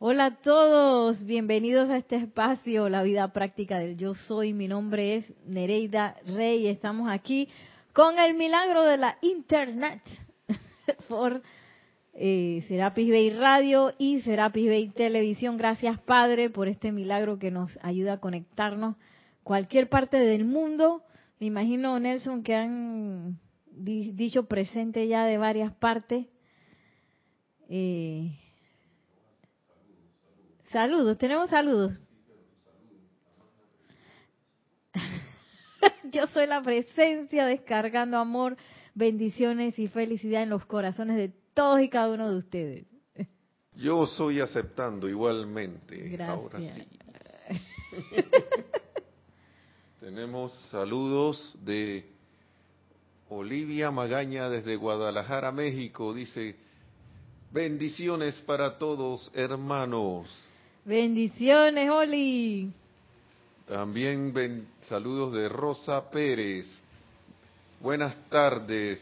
Hola a todos, bienvenidos a este espacio, la vida práctica del yo soy. Mi nombre es Nereida Rey. Estamos aquí con el milagro de la internet por eh, Serapis Bay Radio y Serapis Bay Televisión. Gracias Padre por este milagro que nos ayuda a conectarnos cualquier parte del mundo. Me imagino, Nelson, que han dicho presente ya de varias partes. Eh, Saludos, tenemos saludos. Yo soy la presencia descargando amor, bendiciones y felicidad en los corazones de todos y cada uno de ustedes. Yo soy aceptando igualmente. Ahora sí. Tenemos saludos de Olivia Magaña desde Guadalajara, México. Dice, bendiciones para todos, hermanos. Bendiciones, Oli. También saludos de Rosa Pérez. Buenas tardes.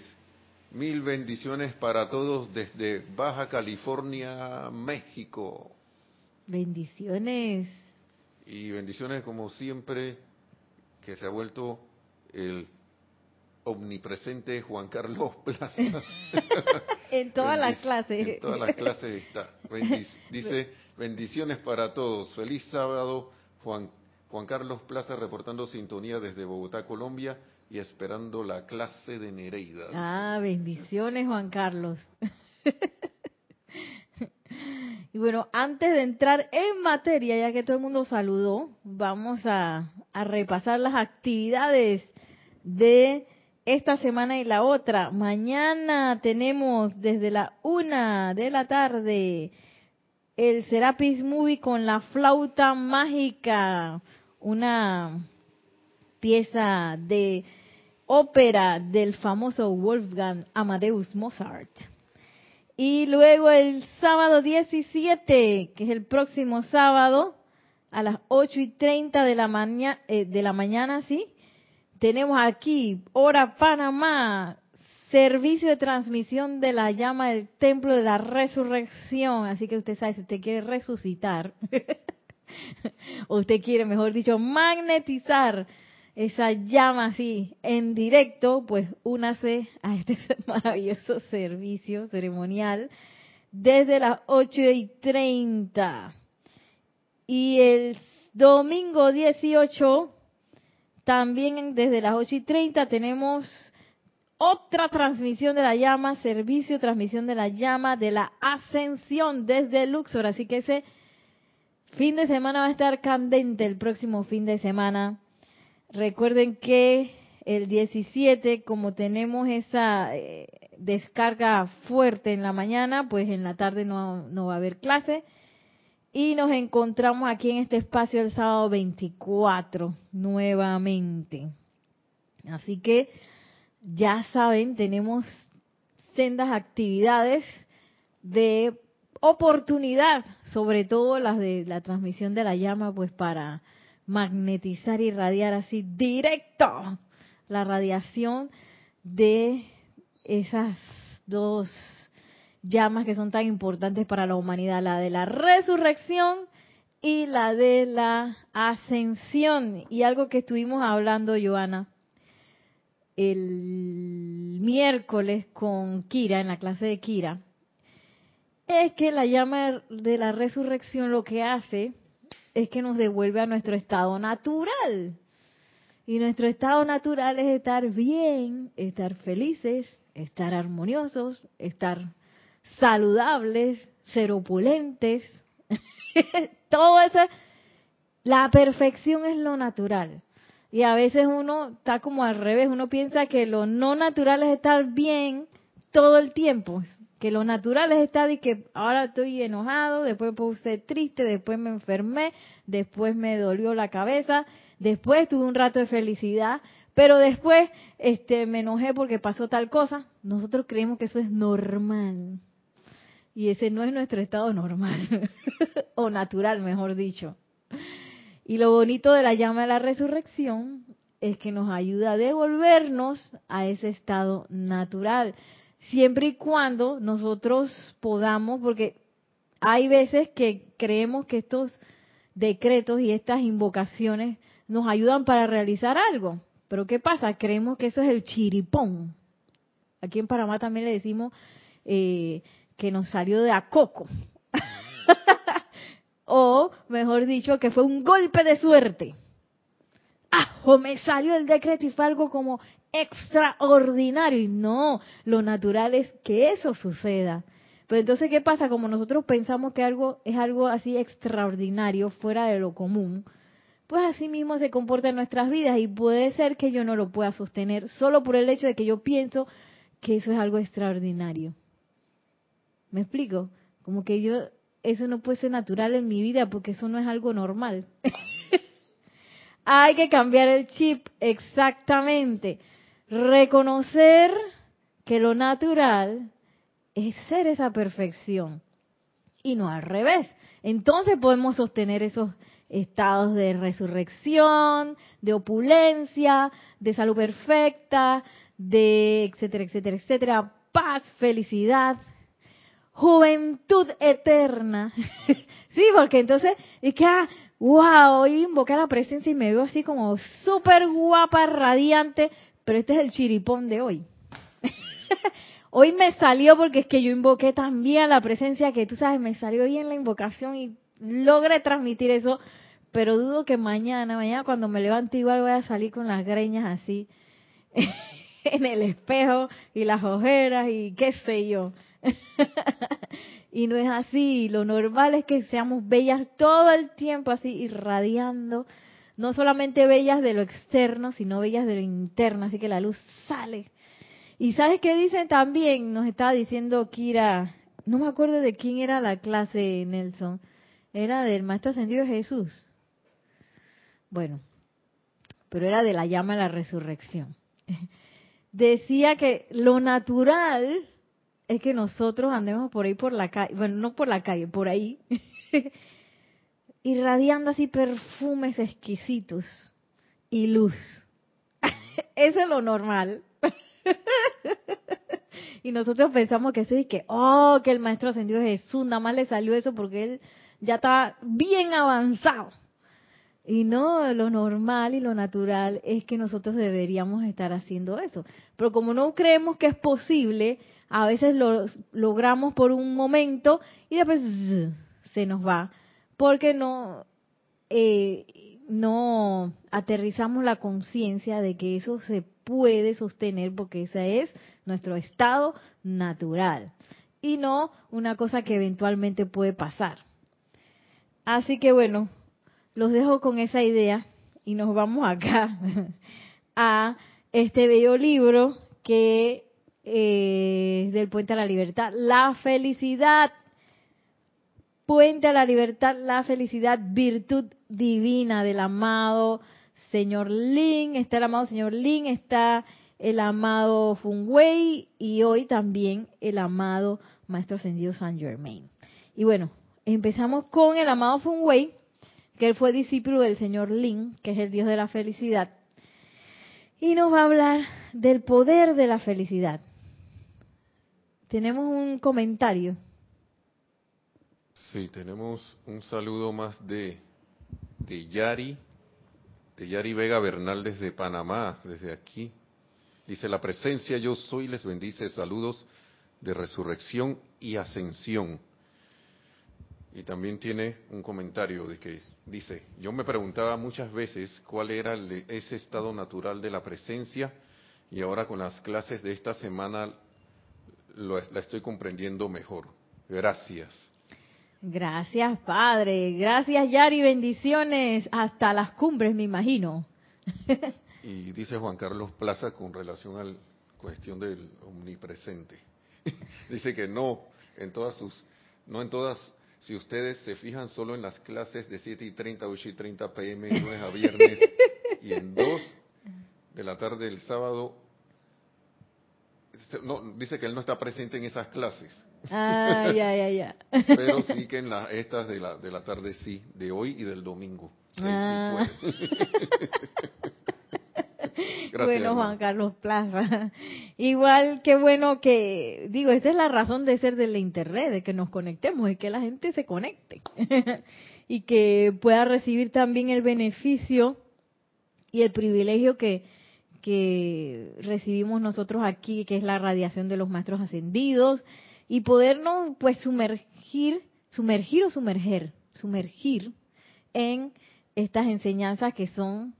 Mil bendiciones para todos desde Baja California, México. Bendiciones. Y bendiciones como siempre, que se ha vuelto el omnipresente Juan Carlos Plaza. en todas las clases. En todas las clases está. dice Bendiciones para todos. Feliz sábado, Juan, Juan Carlos Plaza reportando sintonía desde Bogotá, Colombia y esperando la clase de Nereida. Ah, bendiciones, Juan Carlos. y bueno, antes de entrar en materia, ya que todo el mundo saludó, vamos a, a repasar las actividades de esta semana y la otra. Mañana tenemos desde la una de la tarde el Serapis Movie con la flauta mágica, una pieza de ópera del famoso Wolfgang Amadeus Mozart. Y luego el sábado 17, que es el próximo sábado, a las 8 y 30 de la, mañana, eh, de la mañana, ¿sí? Tenemos aquí, hora Panamá, servicio de transmisión de la llama del templo de la resurrección. Así que usted sabe, si usted quiere resucitar, o usted quiere, mejor dicho, magnetizar esa llama así en directo, pues únase a este maravilloso servicio ceremonial desde las 8 y 30. Y el domingo 18, también desde las 8 y 30 tenemos otra transmisión de la llama, servicio, transmisión de la llama de la ascensión desde Luxor. Así que ese fin de semana va a estar candente el próximo fin de semana. Recuerden que el 17, como tenemos esa eh, descarga fuerte en la mañana, pues en la tarde no, no va a haber clase. Y nos encontramos aquí en este espacio el sábado 24 nuevamente. Así que ya saben, tenemos sendas actividades de oportunidad, sobre todo las de la transmisión de la llama, pues para magnetizar y radiar así directo la radiación de esas dos llamas que son tan importantes para la humanidad, la de la resurrección y la de la ascensión. Y algo que estuvimos hablando, Joana, el miércoles con Kira, en la clase de Kira, es que la llama de la resurrección lo que hace es que nos devuelve a nuestro estado natural. Y nuestro estado natural es estar bien, estar felices, estar armoniosos, estar saludables, ser opulentes. Todo eso, la perfección es lo natural. Y a veces uno está como al revés, uno piensa que lo no natural es estar bien todo el tiempo, que lo natural es estar y que ahora estoy enojado, después me puse triste, después me enfermé, después me dolió la cabeza, después tuve un rato de felicidad, pero después este me enojé porque pasó tal cosa. Nosotros creemos que eso es normal. Y ese no es nuestro estado normal o natural, mejor dicho. Y lo bonito de la llama de la resurrección es que nos ayuda a devolvernos a ese estado natural, siempre y cuando nosotros podamos, porque hay veces que creemos que estos decretos y estas invocaciones nos ayudan para realizar algo. Pero ¿qué pasa? Creemos que eso es el chiripón. Aquí en Panamá también le decimos eh, que nos salió de a coco. O, mejor dicho, que fue un golpe de suerte. ¡Ah! O me salió el decreto y fue algo como extraordinario. Y no, lo natural es que eso suceda. Pero entonces, ¿qué pasa? Como nosotros pensamos que algo es algo así extraordinario, fuera de lo común, pues así mismo se comporta en nuestras vidas y puede ser que yo no lo pueda sostener solo por el hecho de que yo pienso que eso es algo extraordinario. ¿Me explico? Como que yo, eso no puede ser natural en mi vida porque eso no es algo normal. Hay que cambiar el chip, exactamente. Reconocer que lo natural es ser esa perfección y no al revés. Entonces podemos sostener esos estados de resurrección, de opulencia, de salud perfecta, de etcétera, etcétera, etcétera, paz, felicidad, juventud eterna. sí, porque entonces es que, ah, wow, hoy invoca la presencia y me veo así como súper guapa, radiante, pero este es el chiripón de hoy. hoy me salió porque es que yo invoqué también la presencia que tú sabes, me salió bien la invocación y logré transmitir eso, pero dudo que mañana, mañana cuando me levante igual voy a salir con las greñas así en el espejo y las ojeras y qué sé yo. y no es así, lo normal es que seamos bellas todo el tiempo así irradiando, no solamente bellas de lo externo, sino bellas de lo interno, así que la luz sale. Y sabes qué dicen también, nos estaba diciendo Kira, no me acuerdo de quién era la clase, Nelson, era del Maestro Ascendido Jesús. Bueno, pero era de la llama de la resurrección. Decía que lo natural es que nosotros andemos por ahí por la calle, bueno, no por la calle, por ahí, irradiando así perfumes exquisitos y luz. Eso es lo normal. y nosotros pensamos que eso es que, oh, que el Maestro Ascendido Jesús, nada más le salió eso porque él ya está bien avanzado. Y no, lo normal y lo natural es que nosotros deberíamos estar haciendo eso. Pero como no creemos que es posible, a veces lo logramos por un momento y después se nos va, porque no, eh, no aterrizamos la conciencia de que eso se puede sostener porque ese es nuestro estado natural y no una cosa que eventualmente puede pasar. Así que bueno, los dejo con esa idea y nos vamos acá a este bello libro que eh, del Puente a la Libertad. La felicidad. Puente a la libertad, la felicidad, virtud divina del amado señor Lin. Está el amado señor Lin, está el amado Fung Wei y hoy también el amado Maestro Ascendido San Germain. Y bueno, empezamos con el amado Fung Wei, que él fue discípulo del señor Lin, que es el Dios de la felicidad. Y nos va a hablar del poder de la felicidad. Tenemos un comentario. Sí, tenemos un saludo más de, de Yari, de Yari Vega Bernal desde Panamá, desde aquí. Dice, la presencia yo soy les bendice, saludos de resurrección y ascensión. Y también tiene un comentario de que dice, yo me preguntaba muchas veces cuál era ese estado natural de la presencia y ahora con las clases de esta semana la estoy comprendiendo mejor. Gracias. Gracias, Padre. Gracias, Yari. Bendiciones hasta las cumbres, me imagino. y dice Juan Carlos Plaza con relación a la cuestión del omnipresente. dice que no, en todas sus, no en todas, si ustedes se fijan solo en las clases de 7 y 30, 8 y 30 pm, lunes a viernes, y en 2 de la tarde del sábado, no, dice que él no está presente en esas clases. Ah, ya, ya, ya. Pero sí que en las estas de la, de la tarde sí, de hoy y del domingo. Ah. bueno, Juan Carlos Plaza. Igual qué bueno que, digo, esta es la razón de ser de la Internet, de que nos conectemos, y que la gente se conecte y que pueda recibir también el beneficio y el privilegio que, que recibimos nosotros aquí, que es la radiación de los maestros ascendidos, y podernos pues sumergir, sumergir o sumerger, sumergir en estas enseñanzas que son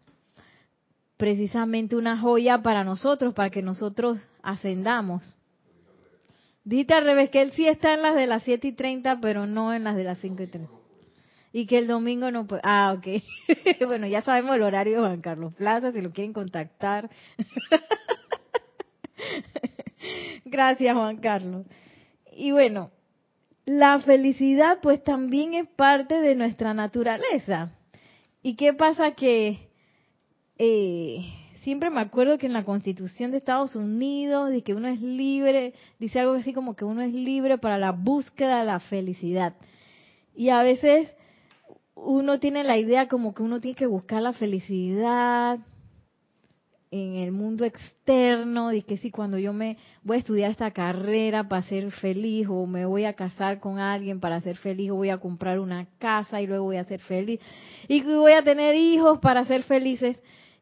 precisamente una joya para nosotros, para que nosotros ascendamos. Dijiste al revés, que él sí está en las de las 7 y 30, pero no en las de las 5 y 30. Y que el domingo no puede. Ah, ok. bueno, ya sabemos el horario de Juan Carlos Plaza, si lo quieren contactar. Gracias, Juan Carlos. Y bueno, la felicidad pues también es parte de nuestra naturaleza. ¿Y qué pasa que eh, siempre me acuerdo que en la Constitución de Estados Unidos dice que uno es libre, dice algo así como que uno es libre para la búsqueda de la felicidad. Y a veces uno tiene la idea como que uno tiene que buscar la felicidad en el mundo externo, y que si cuando yo me voy a estudiar esta carrera para ser feliz, o me voy a casar con alguien para ser feliz, o voy a comprar una casa y luego voy a ser feliz, y voy a tener hijos para ser felices,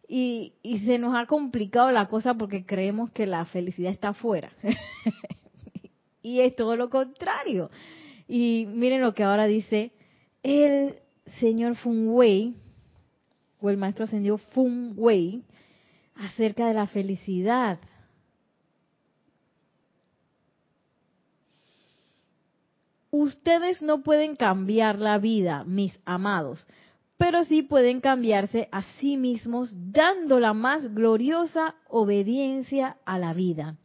y, y se nos ha complicado la cosa porque creemos que la felicidad está afuera. y es todo lo contrario. Y miren lo que ahora dice el señor Fung Wei, o el maestro ascendido Fung Wei, acerca de la felicidad. Ustedes no pueden cambiar la vida, mis amados, pero sí pueden cambiarse a sí mismos dando la más gloriosa obediencia a la vida.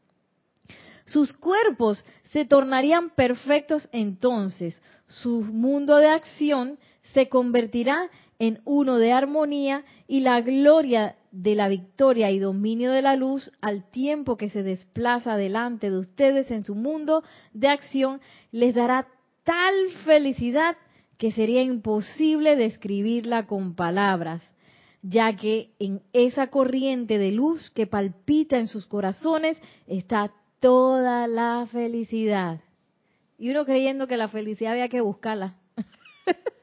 Sus cuerpos se tornarían perfectos entonces, su mundo de acción se convertirá en uno de armonía y la gloria de la victoria y dominio de la luz al tiempo que se desplaza delante de ustedes en su mundo de acción les dará tal felicidad que sería imposible describirla con palabras, ya que en esa corriente de luz que palpita en sus corazones está toda la felicidad. Y uno creyendo que la felicidad había que buscarla.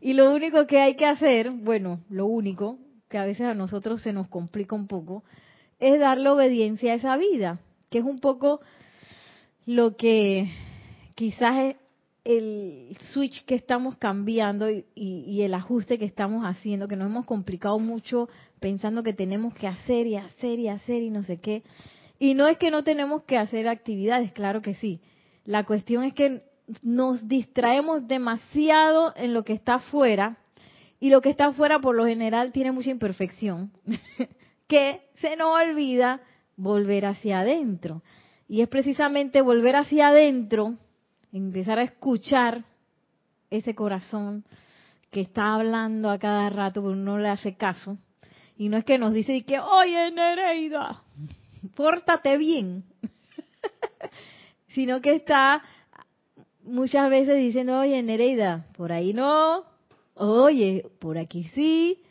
y lo único que hay que hacer, bueno, lo único, que a veces a nosotros se nos complica un poco, es darle obediencia a esa vida, que es un poco lo que quizás es el switch que estamos cambiando y, el ajuste que estamos haciendo, que nos hemos complicado mucho pensando que tenemos que hacer y hacer y hacer y no sé qué. Y no es que no tenemos que hacer actividades, claro que sí. La cuestión es que nos distraemos demasiado en lo que está afuera y lo que está afuera por lo general tiene mucha imperfección, que se nos olvida volver hacia adentro. Y es precisamente volver hacia adentro empezar a escuchar ese corazón que está hablando a cada rato, pero no le hace caso. Y no es que nos dice que, oye Nereida, pórtate bien, sino que está muchas veces diciendo, oye Nereida, por ahí no, oye, por aquí sí,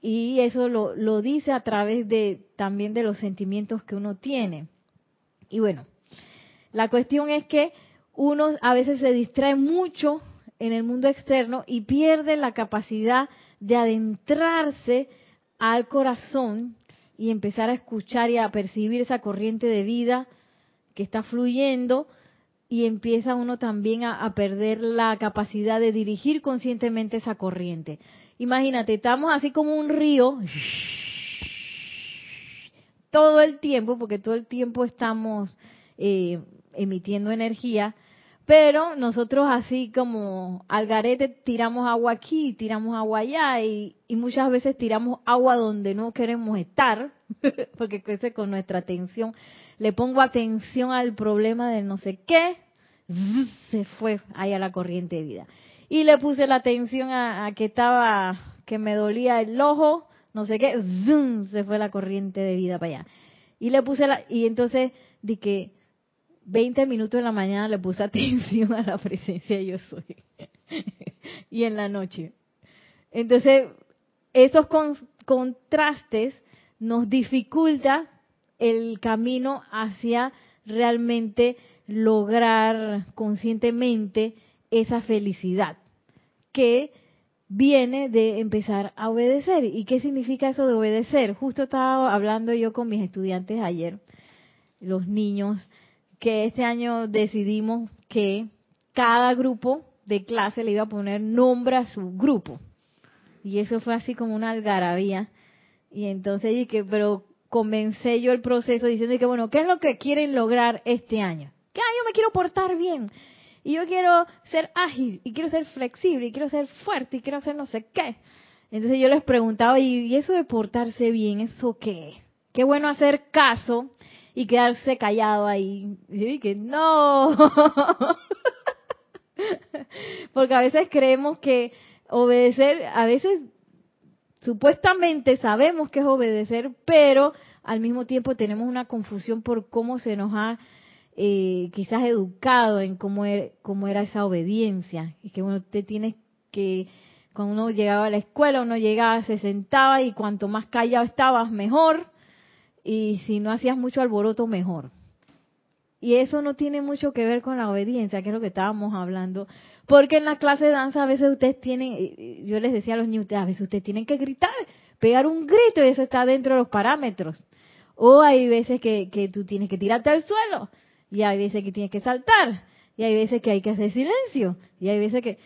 y eso lo, lo dice a través de también de los sentimientos que uno tiene. Y bueno, la cuestión es que uno a veces se distrae mucho en el mundo externo y pierde la capacidad de adentrarse al corazón y empezar a escuchar y a percibir esa corriente de vida que está fluyendo y empieza uno también a, perder la capacidad de dirigir conscientemente esa corriente. Imagínate, estamos así como un río todo el tiempo, porque todo el tiempo estamos eh, emitiendo energía, pero nosotros así como al garete tiramos agua aquí, tiramos agua allá y, muchas veces tiramos agua donde no queremos estar, porque con nuestra atención le pongo atención al problema de no sé qué, se fue ahí a la corriente de vida. Y le puse la atención a, que estaba, que me dolía el ojo, no sé qué, se fue la corriente de vida para allá. Y le puse la, y entonces di que 20 minutos en la mañana le puse atención a la presencia yo soy. y en la noche. Entonces, esos contrastes nos dificulta el camino hacia realmente lograr conscientemente esa felicidad que viene de empezar a obedecer. ¿Y qué significa eso de obedecer? Justo estaba hablando yo con mis estudiantes ayer, los niños, que este año decidimos que cada grupo de clase le iba a poner nombre a su grupo. Y eso fue así como una algarabía. Y entonces dije, pero comencé yo el proceso diciendo que, bueno, ¿qué es lo que quieren lograr este año? Que ah, yo me quiero portar bien. Y yo quiero ser ágil, y quiero ser flexible, y quiero ser fuerte, y quiero hacer no sé qué. Entonces yo les preguntaba, ¿y eso de portarse bien, eso qué? Qué bueno hacer caso y quedarse callado ahí. Y que no. Porque a veces creemos que obedecer, a veces supuestamente sabemos que es obedecer, pero al mismo tiempo tenemos una confusión por cómo se nos ha eh, quizás educado en cómo era, cómo era esa obediencia. Y que uno te tiene que, cuando uno llegaba a la escuela, uno llegaba, se sentaba y cuanto más callado estabas, mejor. Y si no hacías mucho alboroto, mejor. Y eso no tiene mucho que ver con la obediencia, que es lo que estábamos hablando. Porque en la clase de danza a veces ustedes tienen, yo les decía a los niños, a veces ustedes tienen que gritar, pegar un grito y eso está dentro de los parámetros. O hay veces que, que tú tienes que tirarte al suelo y hay veces que tienes que saltar y hay veces que hay que hacer silencio y hay veces que...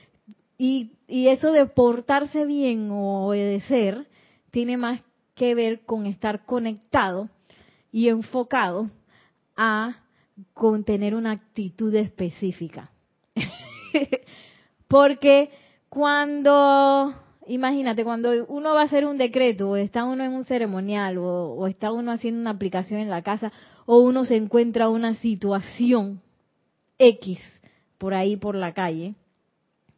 Y, y eso de portarse bien o obedecer tiene más que ver con estar conectado y enfocado a con tener una actitud específica. Porque cuando, imagínate, cuando uno va a hacer un decreto, o está uno en un ceremonial, o, está uno haciendo una aplicación en la casa, o uno se encuentra una situación X por ahí por la calle,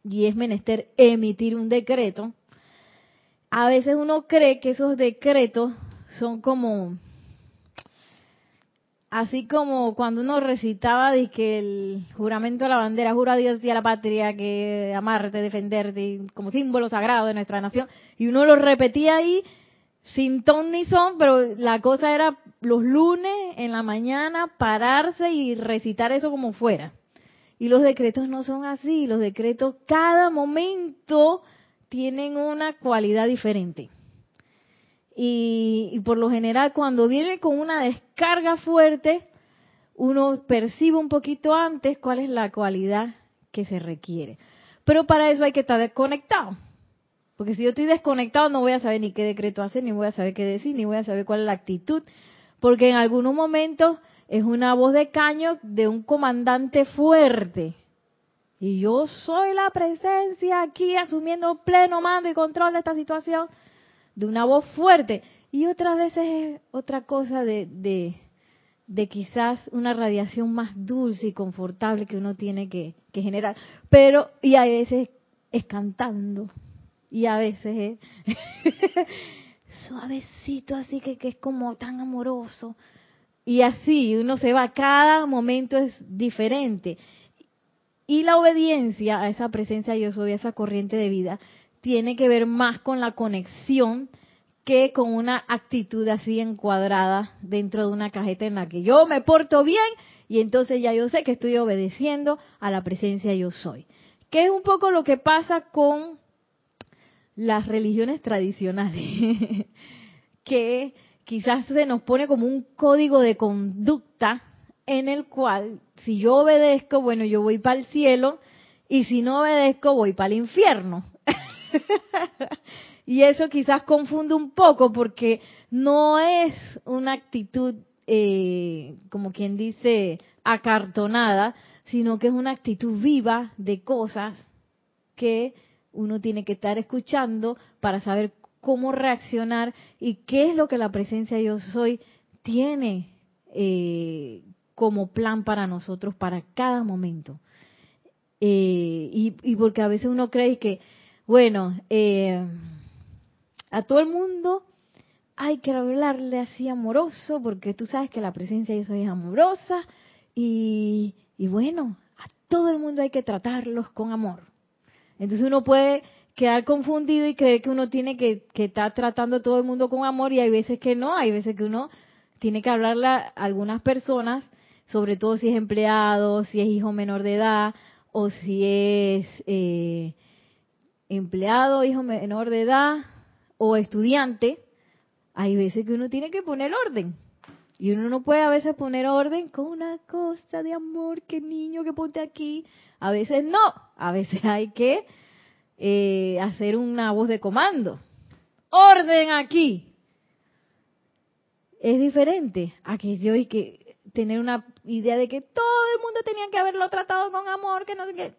y es menester emitir un decreto, a veces uno cree que esos decretos son como así como cuando uno recitaba de que el juramento a la bandera, jura a Dios y a la patria que amarte, defenderte, como símbolo sagrado de nuestra nación, y uno lo repetía ahí sin ton ni son, pero la cosa era los lunes en la mañana pararse y recitar eso como fuera. Y los decretos no son así, los decretos cada momento tienen una cualidad diferente. Y, por lo general cuando viene con una descarga fuerte, uno percibe un poquito antes cuál es la cualidad que se requiere. Pero para eso hay que estar desconectado. Porque si yo estoy desconectado no voy a saber ni qué decreto hacer, ni voy a saber qué decir, ni voy a saber cuál es la actitud. Porque en algunos momentos es una voz de caño de un comandante fuerte. Y yo soy la presencia aquí asumiendo pleno mando y control de esta situación de una voz fuerte. Y otras veces es otra cosa de, de, quizás una radiación más dulce y confortable que uno tiene que, generar. Pero, y a veces es cantando. Y a veces es suavecito, así que, que es como tan amoroso. Y así, uno se va, cada momento es diferente. Y la obediencia a esa presencia yo soy, a esa corriente de vida, tiene que ver más con la conexión que con una actitud así encuadrada dentro de una cajeta en la que yo me porto bien y entonces ya yo sé que estoy obedeciendo a la presencia yo soy. Que es un poco lo que pasa con las religiones tradicionales, que quizás se nos pone como un código de conducta en el cual si yo obedezco, bueno, yo voy para el cielo y si no obedezco, voy para el infierno. y eso quizás confunde un poco porque no es una actitud, eh, como quien dice, acartonada, sino que es una actitud viva de cosas que uno tiene que estar escuchando para saber cómo reaccionar y qué es lo que la presencia de yo soy tiene eh, como plan para nosotros para cada momento. Eh, y, y, porque a veces uno cree que bueno, eh, a todo el mundo hay que hablarle así amoroso, porque tú sabes que la presencia de eso es amorosa, y, y bueno, a todo el mundo hay que tratarlos con amor. Entonces uno puede quedar confundido y creer que uno tiene que, que estar tratando a todo el mundo con amor y hay veces que no, hay veces que uno tiene que hablarle a algunas personas, sobre todo si es empleado, si es hijo menor de edad o si es eh, empleado, hijo menor de edad o estudiante, hay veces que uno tiene que poner orden. Y uno no puede a veces poner orden con una cosa de amor, que niño que ponte aquí. A veces no, a veces hay que eh, hacer una voz de comando. Orden aquí. Es diferente a que yo y que tener una idea de que todo el mundo tenía que haberlo tratado con amor, que no sé qué.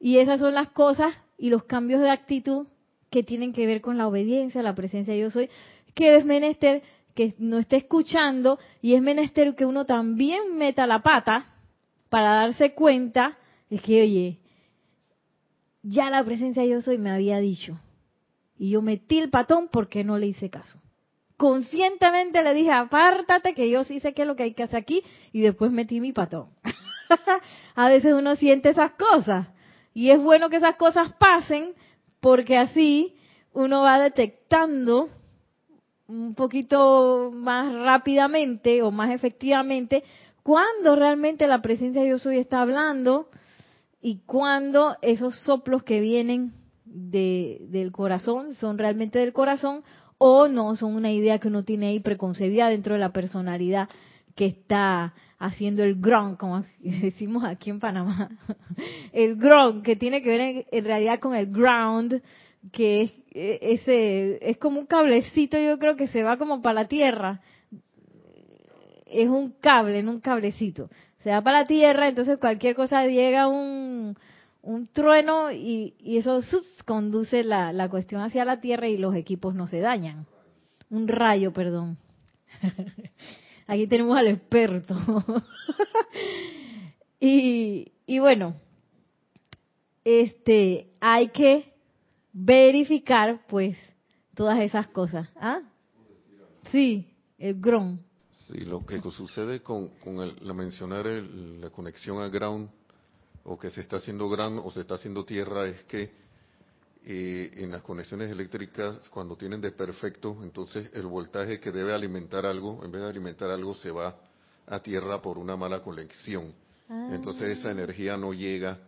Y esas son las cosas y los cambios de actitud que tienen que ver con la obediencia, la presencia de yo soy, que es menester que no esté escuchando y es menester que uno también meta la pata para darse cuenta de que, oye, ya la presencia de yo soy me había dicho. Y yo metí el patón porque no le hice caso. Conscientemente le dije, apártate que yo sí sé qué es lo que hay que hacer aquí y después metí mi patón. a veces uno siente esas cosas y es bueno que esas cosas pasen porque así uno va detectando un poquito más rápidamente o más efectivamente cuando realmente la presencia de yo soy está hablando y cuando esos soplos que vienen de, del corazón son realmente del corazón o no son una idea que uno tiene ahí preconcebida dentro de la personalidad que está haciendo el ground, como decimos aquí en Panamá, el ground que tiene que ver en realidad con el ground, que es e, ese es como un cablecito, yo creo que se va como para la tierra. Es un cable, no un cablecito. Se va para la tierra, entonces cualquier cosa llega un, un trueno y, y eso conduce la, la cuestión hacia la tierra y los equipos no se dañan. Un rayo, perdón. Aquí tenemos al experto. y, y bueno, este, hay que verificar pues todas esas cosas. ¿Ah? Sí, el ground. Sí, lo que sucede con, con el, la mencionar la conexión a ground o que se está haciendo ground o se está haciendo tierra es que eh, en las conexiones eléctricas cuando tienen desperfecto, entonces el voltaje que debe alimentar algo, en vez de alimentar algo, se va a tierra por una mala conexión. Entonces esa ah. energía no llega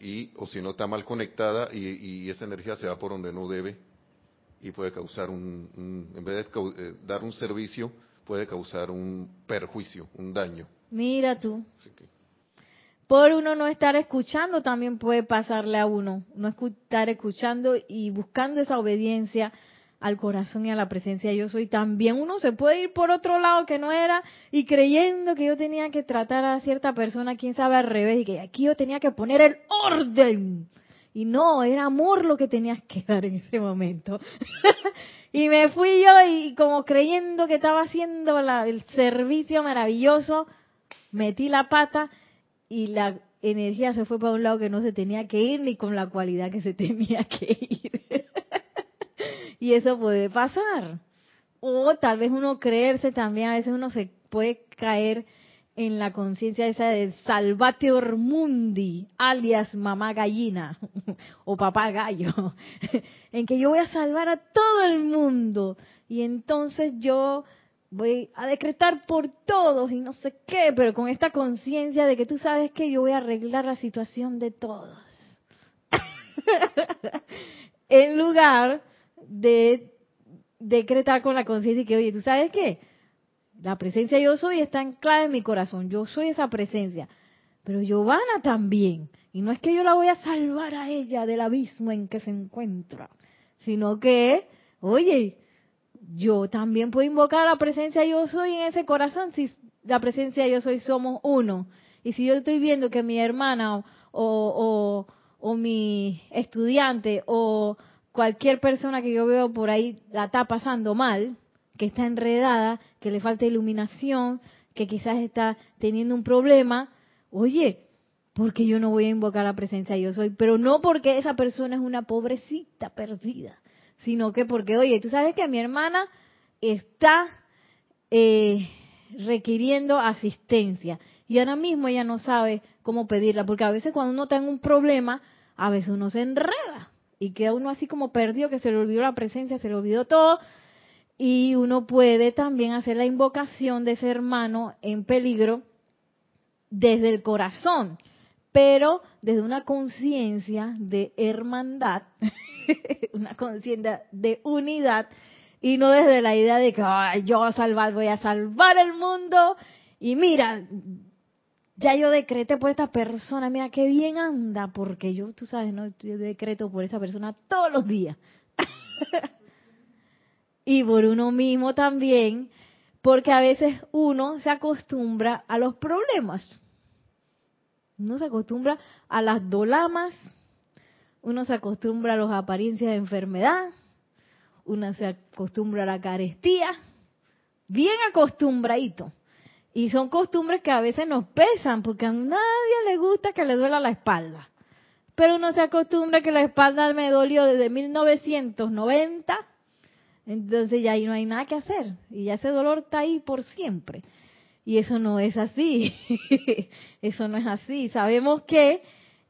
y o si no está mal conectada y, esa energía se va por donde no debe y puede causar un, en vez de eh, dar un servicio puede causar un perjuicio un daño. Mira tú. Por uno no estar escuchando también puede pasarle a uno. No estar escuchando y buscando esa obediencia al corazón y a la presencia yo soy, también uno se puede ir por otro lado que no era y creyendo que yo tenía que tratar a cierta persona, quién sabe al revés, y que aquí yo tenía que poner el orden. Y no, era amor lo que tenías que dar en ese momento. y me fui yo y como creyendo que estaba haciendo el servicio maravilloso, metí la pata y la energía se fue para un lado que no se tenía que ir ni con la cualidad que se tenía que ir. Y eso puede pasar. O tal vez uno creerse también, a veces uno se puede caer en la conciencia esa de salvate mundi, alias mamá gallina o papá gallo, en que yo voy a salvar a todo el mundo y entonces yo voy a decretar por todos y no sé qué, pero con esta conciencia de que tú sabes que yo voy a arreglar la situación de todos. en lugar de decretar con la conciencia y que, oye, ¿tú sabes qué? La presencia yo soy está anclada en mi corazón. Yo soy esa presencia. Pero Giovanna también. Y no es que yo la voy a salvar a ella del abismo en que se encuentra, sino que, oye, yo también puedo invocar la presencia yo soy en ese corazón si la presencia yo soy somos uno. Y si yo estoy viendo que mi hermana o, mi estudiante o cualquier persona que yo veo por ahí la está pasando mal, que está enredada, que le falta iluminación, que quizás está teniendo un problema, oye, porque yo no voy a invocar la presencia yo soy, pero no porque esa persona es una pobrecita perdida, sino que porque, oye, tú sabes que mi hermana está eh, requiriendo asistencia y ahora mismo ella no sabe cómo pedirla, porque a veces cuando uno está en un problema, a veces uno se enreda y queda uno así como perdido, que se le olvidó la presencia, se le olvidó todo. Y uno puede también hacer la invocación de ese hermano en peligro desde el corazón, pero desde una conciencia de hermandad, una conciencia de unidad, y no desde la idea de que yo a salvar, voy a salvar el mundo, y mira, ya yo decreté por esta persona, mira qué bien anda, porque yo, tú sabes, no, yo decreto por esa persona todos los días. y por uno mismo también, porque a veces uno se acostumbra a los problemas. Uno se acostumbra a las dolamas, uno se acostumbra a las apariencias de enfermedad, uno se acostumbra a la carestía, bien acostumbradito. Y son costumbres que a veces nos pesan, porque a nadie le gusta que le duela la espalda. Pero uno se acostumbra que la espalda me dolió desde 1990, entonces ya ahí no hay nada que hacer. Y ya ese dolor está ahí por siempre. Y eso no es así. eso no es así. Sabemos que,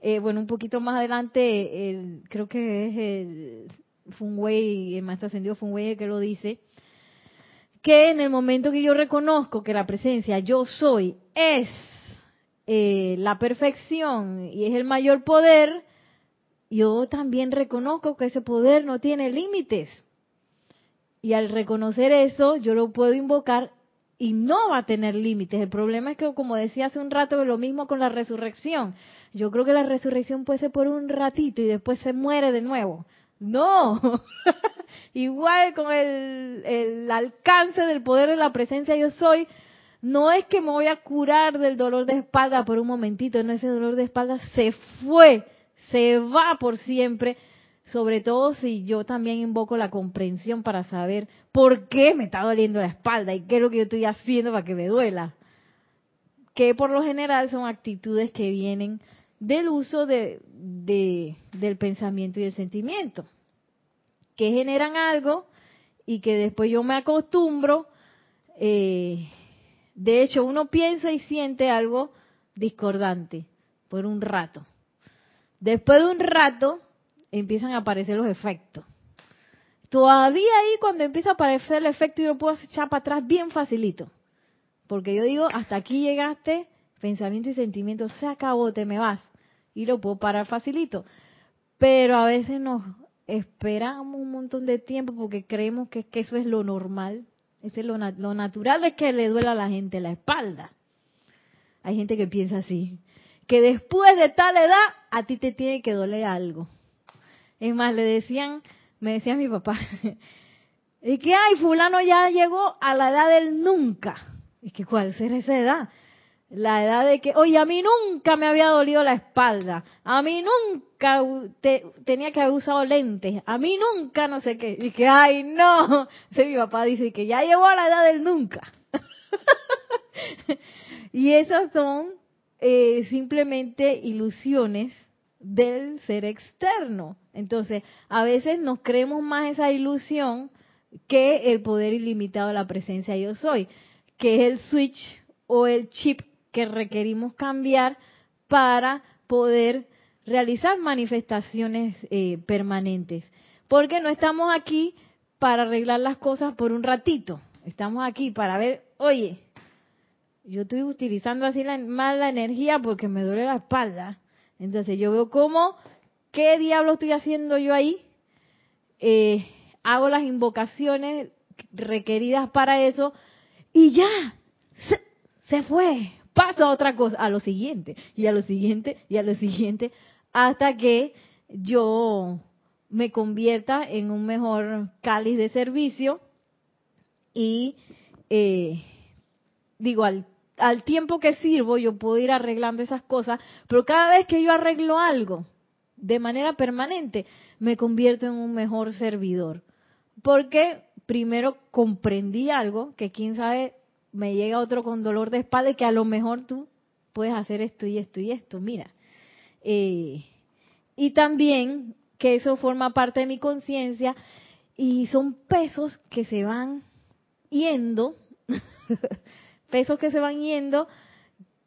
eh, bueno, un poquito más adelante, creo que es el Funway, el maestro ascendido Funway el que lo dice, que en el momento que yo reconozco que la presencia yo soy es eh, la perfección y es el mayor poder, yo también reconozco que ese poder no tiene límites. Y al reconocer eso, yo lo puedo invocar y no va a tener límites. El problema es que, como decía hace un rato, lo mismo con la resurrección. Yo creo que la resurrección puede ser por un ratito y después se muere de nuevo. No, igual con el, el, alcance del poder de la presencia yo soy, no es que me voy a curar del dolor de espalda por un momentito, no, ese dolor de espalda se fue, se va por siempre, sobre todo si yo también invoco la comprensión para saber por qué me está doliendo la espalda y qué es lo que yo estoy haciendo para que me duela. Que por lo general son actitudes que vienen del uso de, del pensamiento y del sentimiento, que generan algo y que después yo me acostumbro. Eh, de hecho, uno piensa y siente algo discordante por un rato. Después de un rato empiezan a aparecer los efectos. Todavía ahí cuando empieza a aparecer el efecto yo lo puedo echar para atrás bien facilito. Porque yo digo, hasta aquí llegaste, pensamiento y sentimiento, se acabó, te me vas y lo puedo parar facilito. Pero a veces nos esperamos un montón de tiempo porque creemos que, eso es lo normal. Eso es lo, natural es que le duela a la gente la espalda. Hay gente que piensa así, que después de tal edad a ti te tiene que doler algo. Es más, le decían, me decía mi papá, y que ay, fulano ya llegó a la edad del nunca. ¿Y que cuál será esa edad? La edad de que, oye, a mí nunca me había dolido la espalda, a mí nunca tenía que haber usado lentes, a mí nunca no sé qué. Y que, ay, no. Mi papá dice que ya llegó a la edad del nunca. y esas son eh, simplemente ilusiones del ser externo. Entonces, a veces nos creemos más esa ilusión que el poder ilimitado de la presencia yo soy, que es el switch o el chip que requerimos cambiar para poder realizar manifestaciones eh, permanentes. Porque no estamos aquí para arreglar las cosas por un ratito. Estamos aquí para ver, oye, yo estoy utilizando así la, energía porque me duele la espalda. Entonces yo veo cómo, ¿qué diablo estoy haciendo yo ahí? Eh, hago las invocaciones requeridas para eso y ya, se fue, paso a otra cosa, a lo siguiente, y a lo siguiente, y a lo siguiente, hasta que yo me convierta en un mejor cáliz de servicio y eh, digo, al, al tiempo que sirvo yo puedo ir arreglando esas cosas, pero cada vez que yo arreglo algo de manera permanente, me convierto en un mejor servidor. Porque primero comprendí algo que quién sabe me llega otro con dolor de espalda y que a lo mejor tú puedes hacer esto y esto y esto, mira. Eh, y también que eso forma parte de mi conciencia y son pesos que se van yendo, pesos que se van yendo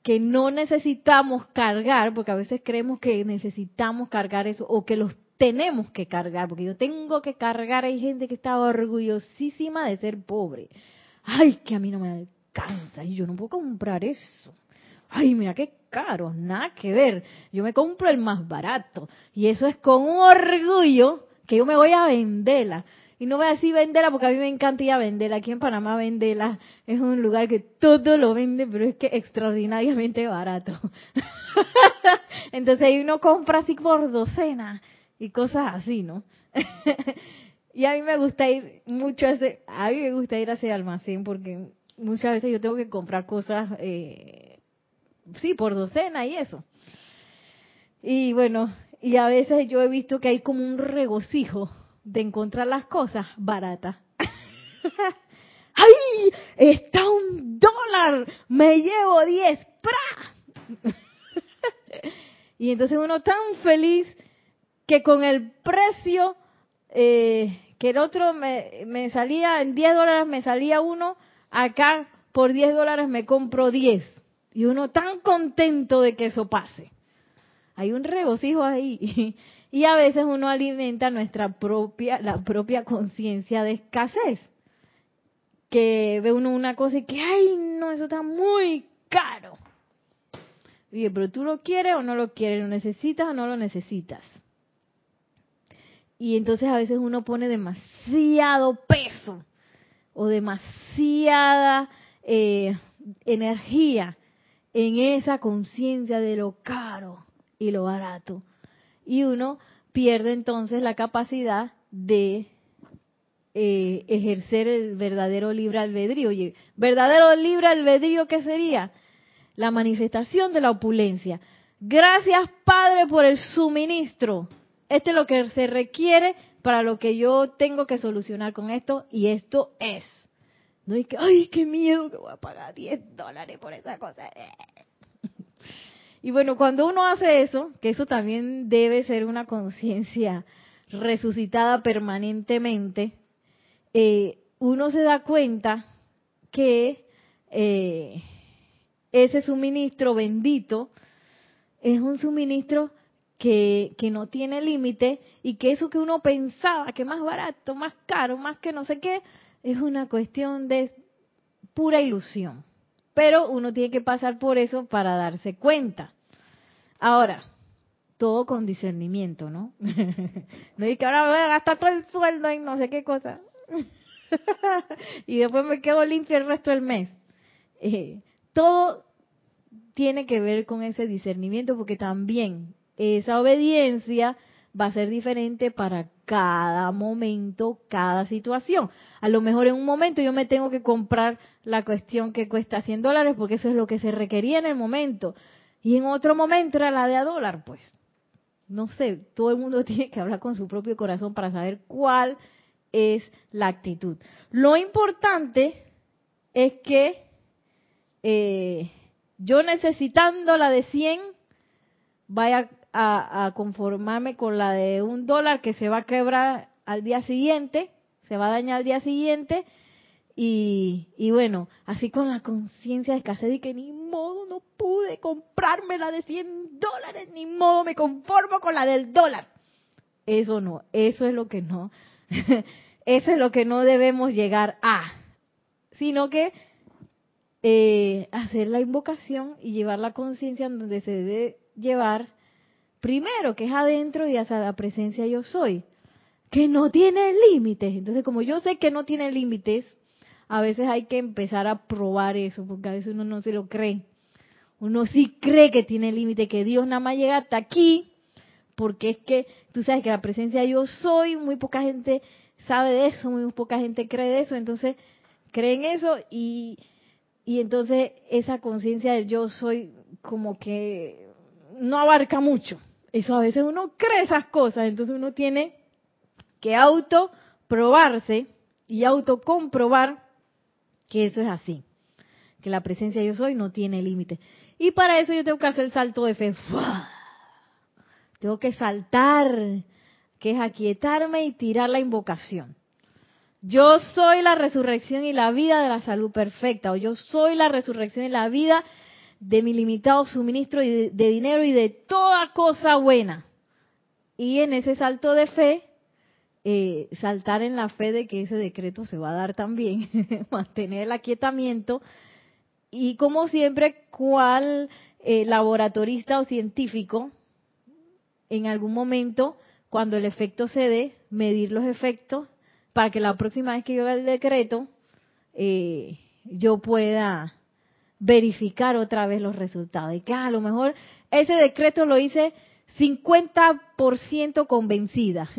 que no necesitamos cargar, porque a veces creemos que necesitamos cargar eso o que los tenemos que cargar, porque yo tengo que cargar, hay gente que está orgullosísima de ser pobre. Ay, que a mí no me alcanza y yo no puedo comprar eso. Ay, mira qué caro, nada que ver. Yo me compro el más barato. Y eso es con un orgullo que yo me voy a venderla. Y no voy a decir venderla porque a mí me encanta ir. Aquí en Panamá venderla es un lugar que todo lo vende, pero es que extraordinariamente barato. Entonces ahí uno compra así por docena y cosas así, ¿no? y a mí me gusta ir mucho a ese, a mí me gusta ir a ese almacén porque muchas veces yo tengo que comprar cosas, eh, sí, por docena y eso. Y bueno, y a veces yo he visto que hay como un regocijo de encontrar las cosas baratas. ¡Ay! Está un dólar, me llevo 10, ¡pra! y entonces uno tan feliz que con el precio eh, que el otro me, me salía, en 10 dólares me salía uno, acá por 10 dólares me compro 10. Y uno tan contento de que eso pase. Hay un regocijo ahí. Y a veces uno alimenta nuestra propia, la propia conciencia de escasez. Que ve uno una cosa y que, ay, no, eso está muy caro. Oye, pero tú lo quieres o no lo quieres, lo necesitas o no lo necesitas. Y entonces a veces uno pone demasiado peso o demasiada eh, energía en esa conciencia de lo caro y lo barato. Y uno pierde entonces la capacidad de eh, ejercer el verdadero libre albedrío. Verdadero libre albedrío, ¿qué sería? La manifestación de la opulencia. Gracias, Padre, por el suministro. Este es lo que se requiere para lo que yo tengo que solucionar con esto y esto es. No hay que, ay, qué miedo que voy a pagar 10 dólares por esa cosa. Y bueno, cuando uno hace eso, que eso también debe ser una conciencia resucitada permanentemente, eh, uno se da cuenta que eh, ese suministro bendito es un suministro que, que no tiene límite y que eso que uno pensaba que más barato, más caro, más que no sé qué, es una cuestión de pura ilusión. Pero uno tiene que pasar por eso para darse cuenta. Ahora, todo con discernimiento, ¿no? no es que ahora voy a gastar todo el sueldo en no sé qué cosa. y después me quedo limpio el resto del mes. Eh, todo tiene que ver con ese discernimiento porque también esa obediencia va a ser diferente para cada momento, cada situación. A lo mejor en un momento yo me tengo que comprar la cuestión que cuesta 100 dólares porque eso es lo que se requería en el momento. Y en otro momento era la de a dólar, pues. No sé, todo el mundo tiene que hablar con su propio corazón para saber cuál es la actitud. Lo importante es que eh, yo necesitando la de 100 vaya a, conformarme con la de un dólar que se va a quebrar al día siguiente, se va a dañar al día siguiente, y, y bueno, así con la conciencia de escasez y que ni modo no pude comprarme la de 100 dólares, ni modo me conformo con la del dólar. Eso no, eso es lo que no, eso es lo que no debemos llegar a, sino que eh, hacer la invocación y llevar la conciencia donde se debe llevar primero, que es adentro y hacia la presencia yo soy, que no tiene límites. Entonces, como yo sé que no tiene límites, a veces hay que empezar a probar eso, porque a veces uno no se lo cree. Uno sí cree que tiene límite, que Dios nada más llega hasta aquí, porque es que tú sabes que la presencia yo soy, muy poca gente sabe de eso, muy poca gente cree de eso, entonces creen eso y, y entonces esa conciencia del yo soy como que no abarca mucho. Eso a veces uno cree esas cosas, entonces uno tiene que auto probarse y autocomprobar que eso es así, que la presencia yo soy no tiene límite. Y para eso yo tengo que hacer el salto de fe. Tengo que saltar, que es aquietarme y tirar la invocación. Yo soy la resurrección y la vida de la salud perfecta, o yo soy la resurrección y la vida de mi limitado suministro de, dinero y de toda cosa buena. y en ese salto de fe, eh, saltar en la fe de que ese decreto se va a dar también, mantener el aquietamiento y como siempre, cual eh, laboratorista o científico, en algún momento, cuando el efecto se dé, medir los efectos para que la próxima vez que yo vea el decreto, eh, yo pueda verificar otra vez los resultados. Y que ah, a lo mejor ese decreto lo hice 50% convencida.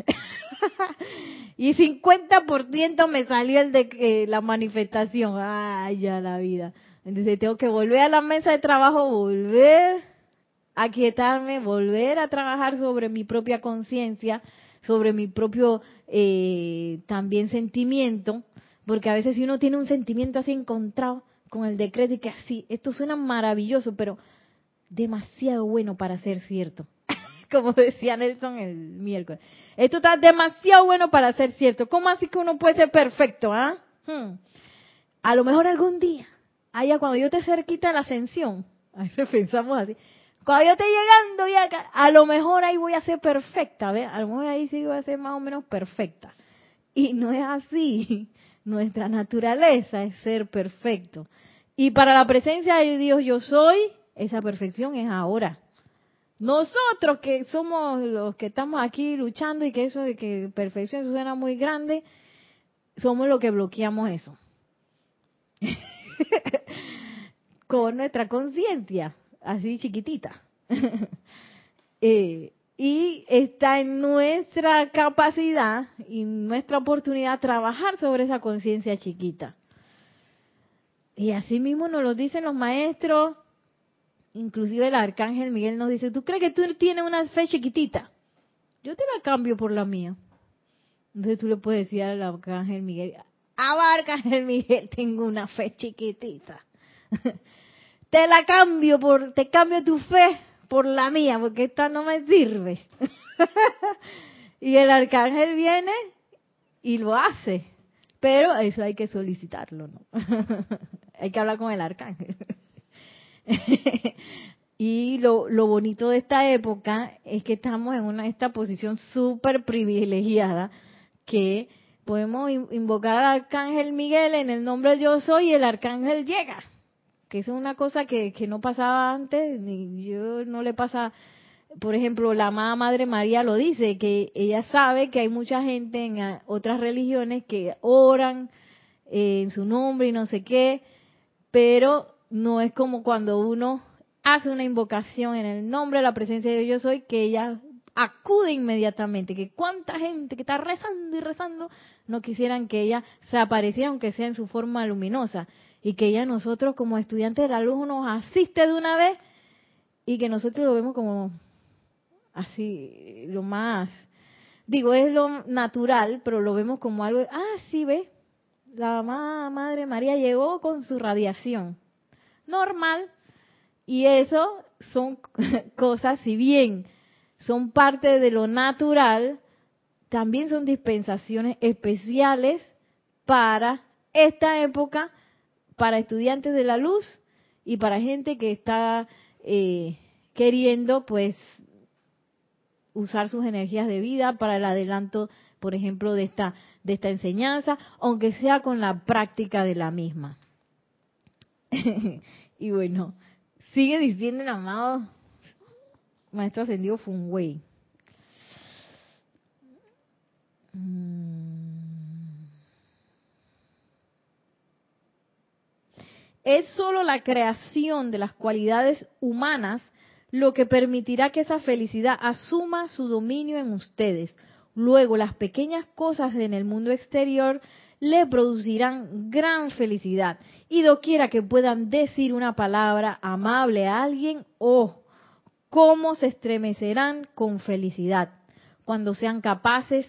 y 50% me salió el de que la manifestación. Ay, ya la vida. Entonces tengo que volver a la mesa de trabajo, volver a quietarme, volver a trabajar sobre mi propia conciencia, sobre mi propio eh, también sentimiento, porque a veces si uno tiene un sentimiento así encontrado con el decreto y que así, esto suena maravilloso, pero demasiado bueno para ser cierto. Como decía Nelson el miércoles. Esto está demasiado bueno para ser cierto. ¿Cómo así que uno puede ser perfecto? Hmm. A lo mejor algún día, allá cuando yo te cerquita la ascensión, a veces pensamos así, cuando yo esté llegando y acá, a lo mejor ahí voy a ser perfecta. A lo mejor ahí sí voy a ser más o menos perfecta. Y no es así. Nuestra naturaleza es ser perfecto. Y para la presencia de Dios yo soy, esa perfección es ahora. Nosotros que somos los que estamos aquí luchando y que eso de que perfección suena muy grande, somos los que bloqueamos eso. Con nuestra conciencia, así chiquitita. eh, y está en nuestra capacidad y nuestra oportunidad trabajar sobre esa conciencia chiquita. Y así mismo nos lo dicen los maestros, inclusive el arcángel Miguel nos dice, ¿tú crees que tú tienes una fe chiquitita? Yo te la cambio por la mía. Entonces tú le puedes decir al arcángel Miguel, arcángel Miguel, tengo una fe chiquitita. te la cambio por, te cambio tu fe por la mía, porque esta no me sirve. y el arcángel viene y lo hace. Pero eso hay que solicitarlo, ¿no? hay que hablar con el arcángel. y lo, lo, bonito de esta época es que estamos en una esta posición súper privilegiada que podemos invocar al arcángel Miguel en el nombre yo soy y el arcángel llega que es una cosa que, que no pasaba antes, ni yo no le pasa, por ejemplo, la amada Madre María lo dice, que ella sabe que hay mucha gente en otras religiones que oran eh, en su nombre y no sé qué, pero no es como cuando uno hace una invocación en el nombre de la presencia de Dios yo soy, que ella acude inmediatamente, que cuánta gente que está rezando y rezando no quisieran que ella se apareciera aunque sea en su forma luminosa y que ella nosotros como estudiantes de la luz nos asiste de una vez y que nosotros lo vemos como así, lo más, digo, es lo natural, pero lo vemos como algo, ah, sí, ve, la Madre María llegó con su radiación, normal, y eso son cosas, si bien son parte de lo natural, también son dispensaciones especiales para esta época para estudiantes de la luz y para gente que está eh, queriendo pues usar sus energías de vida para el adelanto, por ejemplo, de esta, de esta enseñanza, aunque sea con la práctica de la misma. y bueno, sigue diciendo el amado Maestro Ascendido Funwei. Mm. Es solo la creación de las cualidades humanas lo que permitirá que esa felicidad asuma su dominio en ustedes. Luego las pequeñas cosas en el mundo exterior le producirán gran felicidad. Y doquiera que puedan decir una palabra amable a alguien, oh, cómo se estremecerán con felicidad cuando sean capaces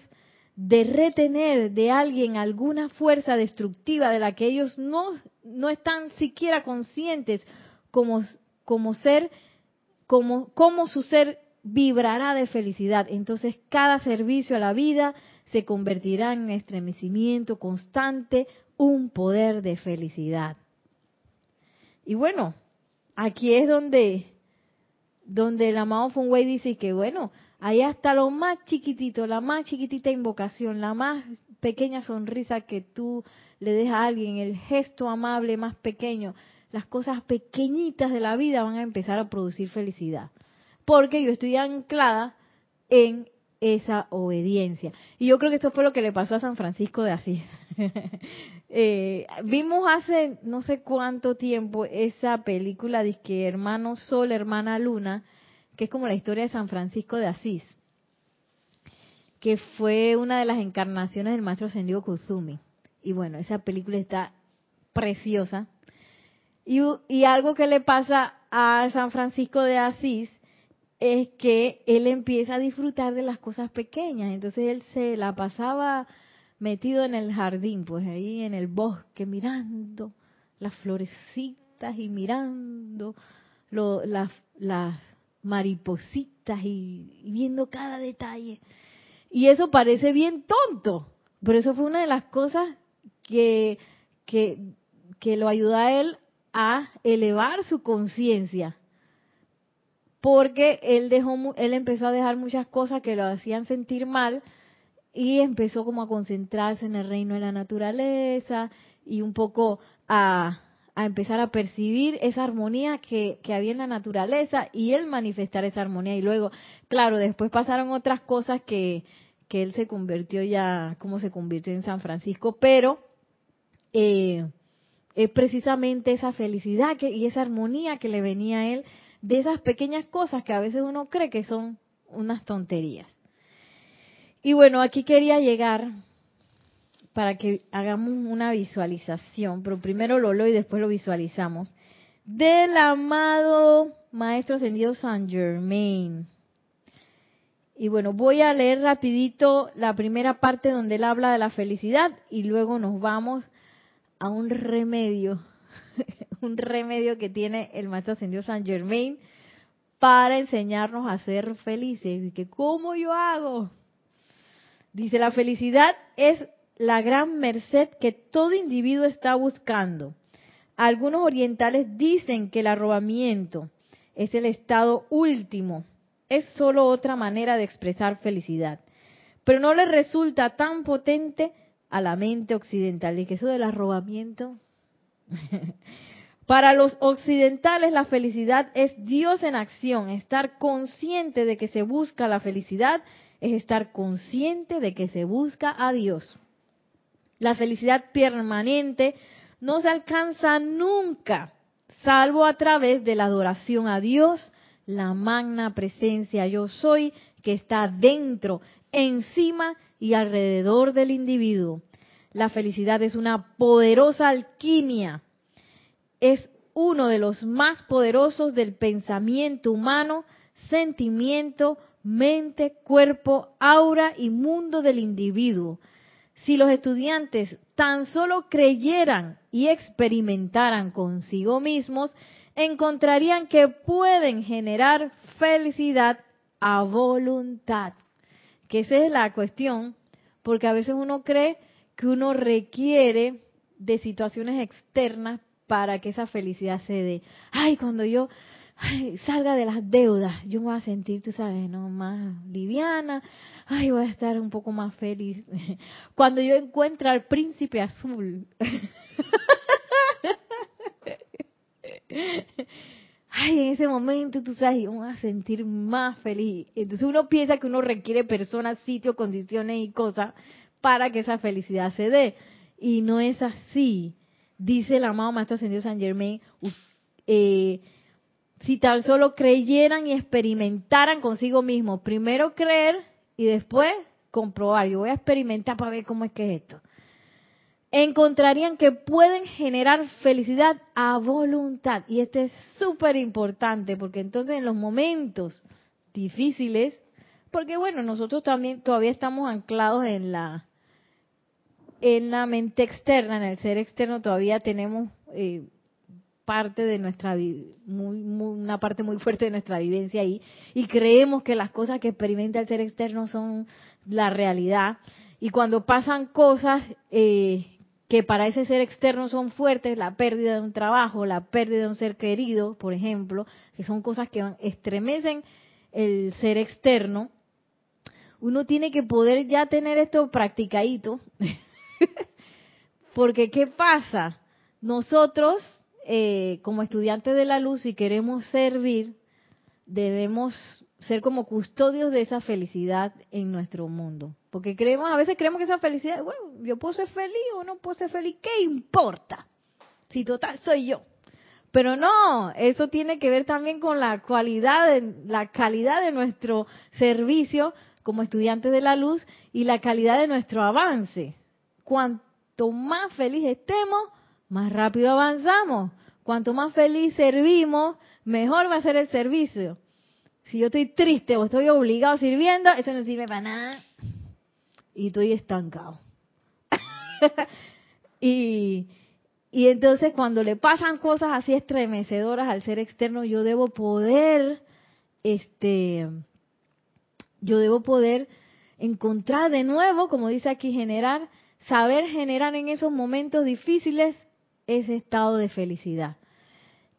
de retener de alguien alguna fuerza destructiva de la que ellos no, no están siquiera conscientes como, como ser, como, como su ser vibrará de felicidad. Entonces cada servicio a la vida se convertirá en estremecimiento constante, un poder de felicidad. Y bueno, aquí es donde, donde el amado Funway dice que bueno, Ahí hasta lo más chiquitito, la más chiquitita invocación, la más pequeña sonrisa que tú le des a alguien, el gesto amable más pequeño, las cosas pequeñitas de la vida van a empezar a producir felicidad. Porque yo estoy anclada en esa obediencia. Y yo creo que esto fue lo que le pasó a San Francisco de Asís. Eh, vimos hace no sé cuánto tiempo esa película de que Hermano Sol, Hermana Luna, que es como la historia de San Francisco de Asís, que fue una de las encarnaciones del maestro ascendido Kuzumi. Y bueno, esa película está preciosa. Y, y algo que le pasa a San Francisco de Asís es que él empieza a disfrutar de las cosas pequeñas. Entonces él se la pasaba metido en el jardín, pues ahí en el bosque, mirando las florecitas y mirando las, las, maripositas y, viendo cada detalle. Y eso parece bien tonto, pero eso fue una de las cosas que, que, que lo ayudó a él a elevar su conciencia porque él dejó él empezó a dejar muchas cosas que lo hacían sentir mal y empezó como a concentrarse en el reino de la naturaleza y un poco a, empezar a percibir esa armonía que, que, había en la naturaleza y él manifestar esa armonía y luego claro después pasaron otras cosas que, que él se convirtió ya como se convirtió en San Francisco pero eh, es precisamente esa felicidad que, y esa armonía que le venía a él de esas pequeñas cosas que a veces uno cree que son unas tonterías. Y bueno, aquí quería llegar para que hagamos una visualización, pero primero lo leo y después lo visualizamos, del amado Maestro Ascendido San Germain. Y bueno, voy a leer rapidito la primera parte donde él habla de la felicidad y luego nos vamos a un remedio un remedio que tiene el Maestro Ascendido San Germain para enseñarnos a ser felices. Y que, ¿cómo yo hago? Dice, la felicidad es la gran merced que todo individuo está buscando. Algunos orientales dicen que el arrobamiento es el estado último, es solo otra manera de expresar felicidad, pero no le resulta tan potente a la mente occidental. Y que eso del arrobamiento Para los occidentales la felicidad es Dios en acción. Estar consciente de que se busca la felicidad es estar consciente de que se busca a Dios. La felicidad permanente no se alcanza nunca, salvo a través de la adoración a Dios, la magna presencia yo soy que está dentro, encima y alrededor del individuo. La felicidad es una poderosa alquimia es uno de los más poderosos del pensamiento humano, sentimiento, mente, cuerpo, aura y mundo del individuo. Si los estudiantes tan solo creyeran y experimentaran consigo mismos, encontrarían que pueden generar felicidad a voluntad. Que esa es la cuestión, porque a veces uno cree que uno requiere de situaciones externas para que esa felicidad se dé. Ay, cuando yo salga de las deudas, yo me voy a sentir, tú sabes, ¿no? Más liviana. Ay, voy a estar un poco más feliz. Cuando yo encuentre al príncipe azul. Ay, en ese momento, tú sabes, yo me voy a sentir más feliz. Entonces uno piensa que uno requiere personas, sitios, condiciones y cosas para que esa felicidad se dé. Y no es así dice el amado Maestro Ascendido San Germain, eh, si tan solo creyeran y experimentaran consigo mismo, primero creer y después comprobar, yo voy a experimentar para ver cómo es que es esto, encontrarían que pueden generar felicidad a voluntad. Y este es súper importante porque entonces en los momentos difíciles, porque bueno, nosotros también todavía estamos anclados en la en la mente externa, en el ser externo, todavía tenemos eh, parte de nuestra muy, una parte muy fuerte de nuestra vivencia ahí y creemos que las cosas que experimenta el ser externo son la realidad y cuando pasan cosas eh, que para ese ser externo son fuertes, la pérdida de un trabajo, la pérdida de un ser querido, por ejemplo, que son cosas que estremecen el ser externo, uno tiene que poder ya tener esto practicadito. Porque ¿qué pasa? Nosotros, eh, como estudiantes de la luz, si queremos servir, debemos ser como custodios de esa felicidad en nuestro mundo. Porque creemos, a veces creemos que esa felicidad, bueno, yo puedo ser feliz o no puedo ser feliz, ¿qué importa? Si total soy yo. Pero no, eso tiene que ver también con la cualidad, la calidad de nuestro servicio como estudiantes de la luz y la calidad de nuestro avance. Cuanto más feliz estemos, más rápido avanzamos. Cuanto más feliz servimos, mejor va a ser el servicio. Si yo estoy triste o estoy obligado sirviendo, eso no sirve para nada. Y estoy estancado. y, y entonces cuando le pasan cosas así estremecedoras al ser externo, yo debo poder, este, yo debo poder encontrar de nuevo, como dice aquí, generar, saber generar en esos momentos difíciles ese estado de felicidad.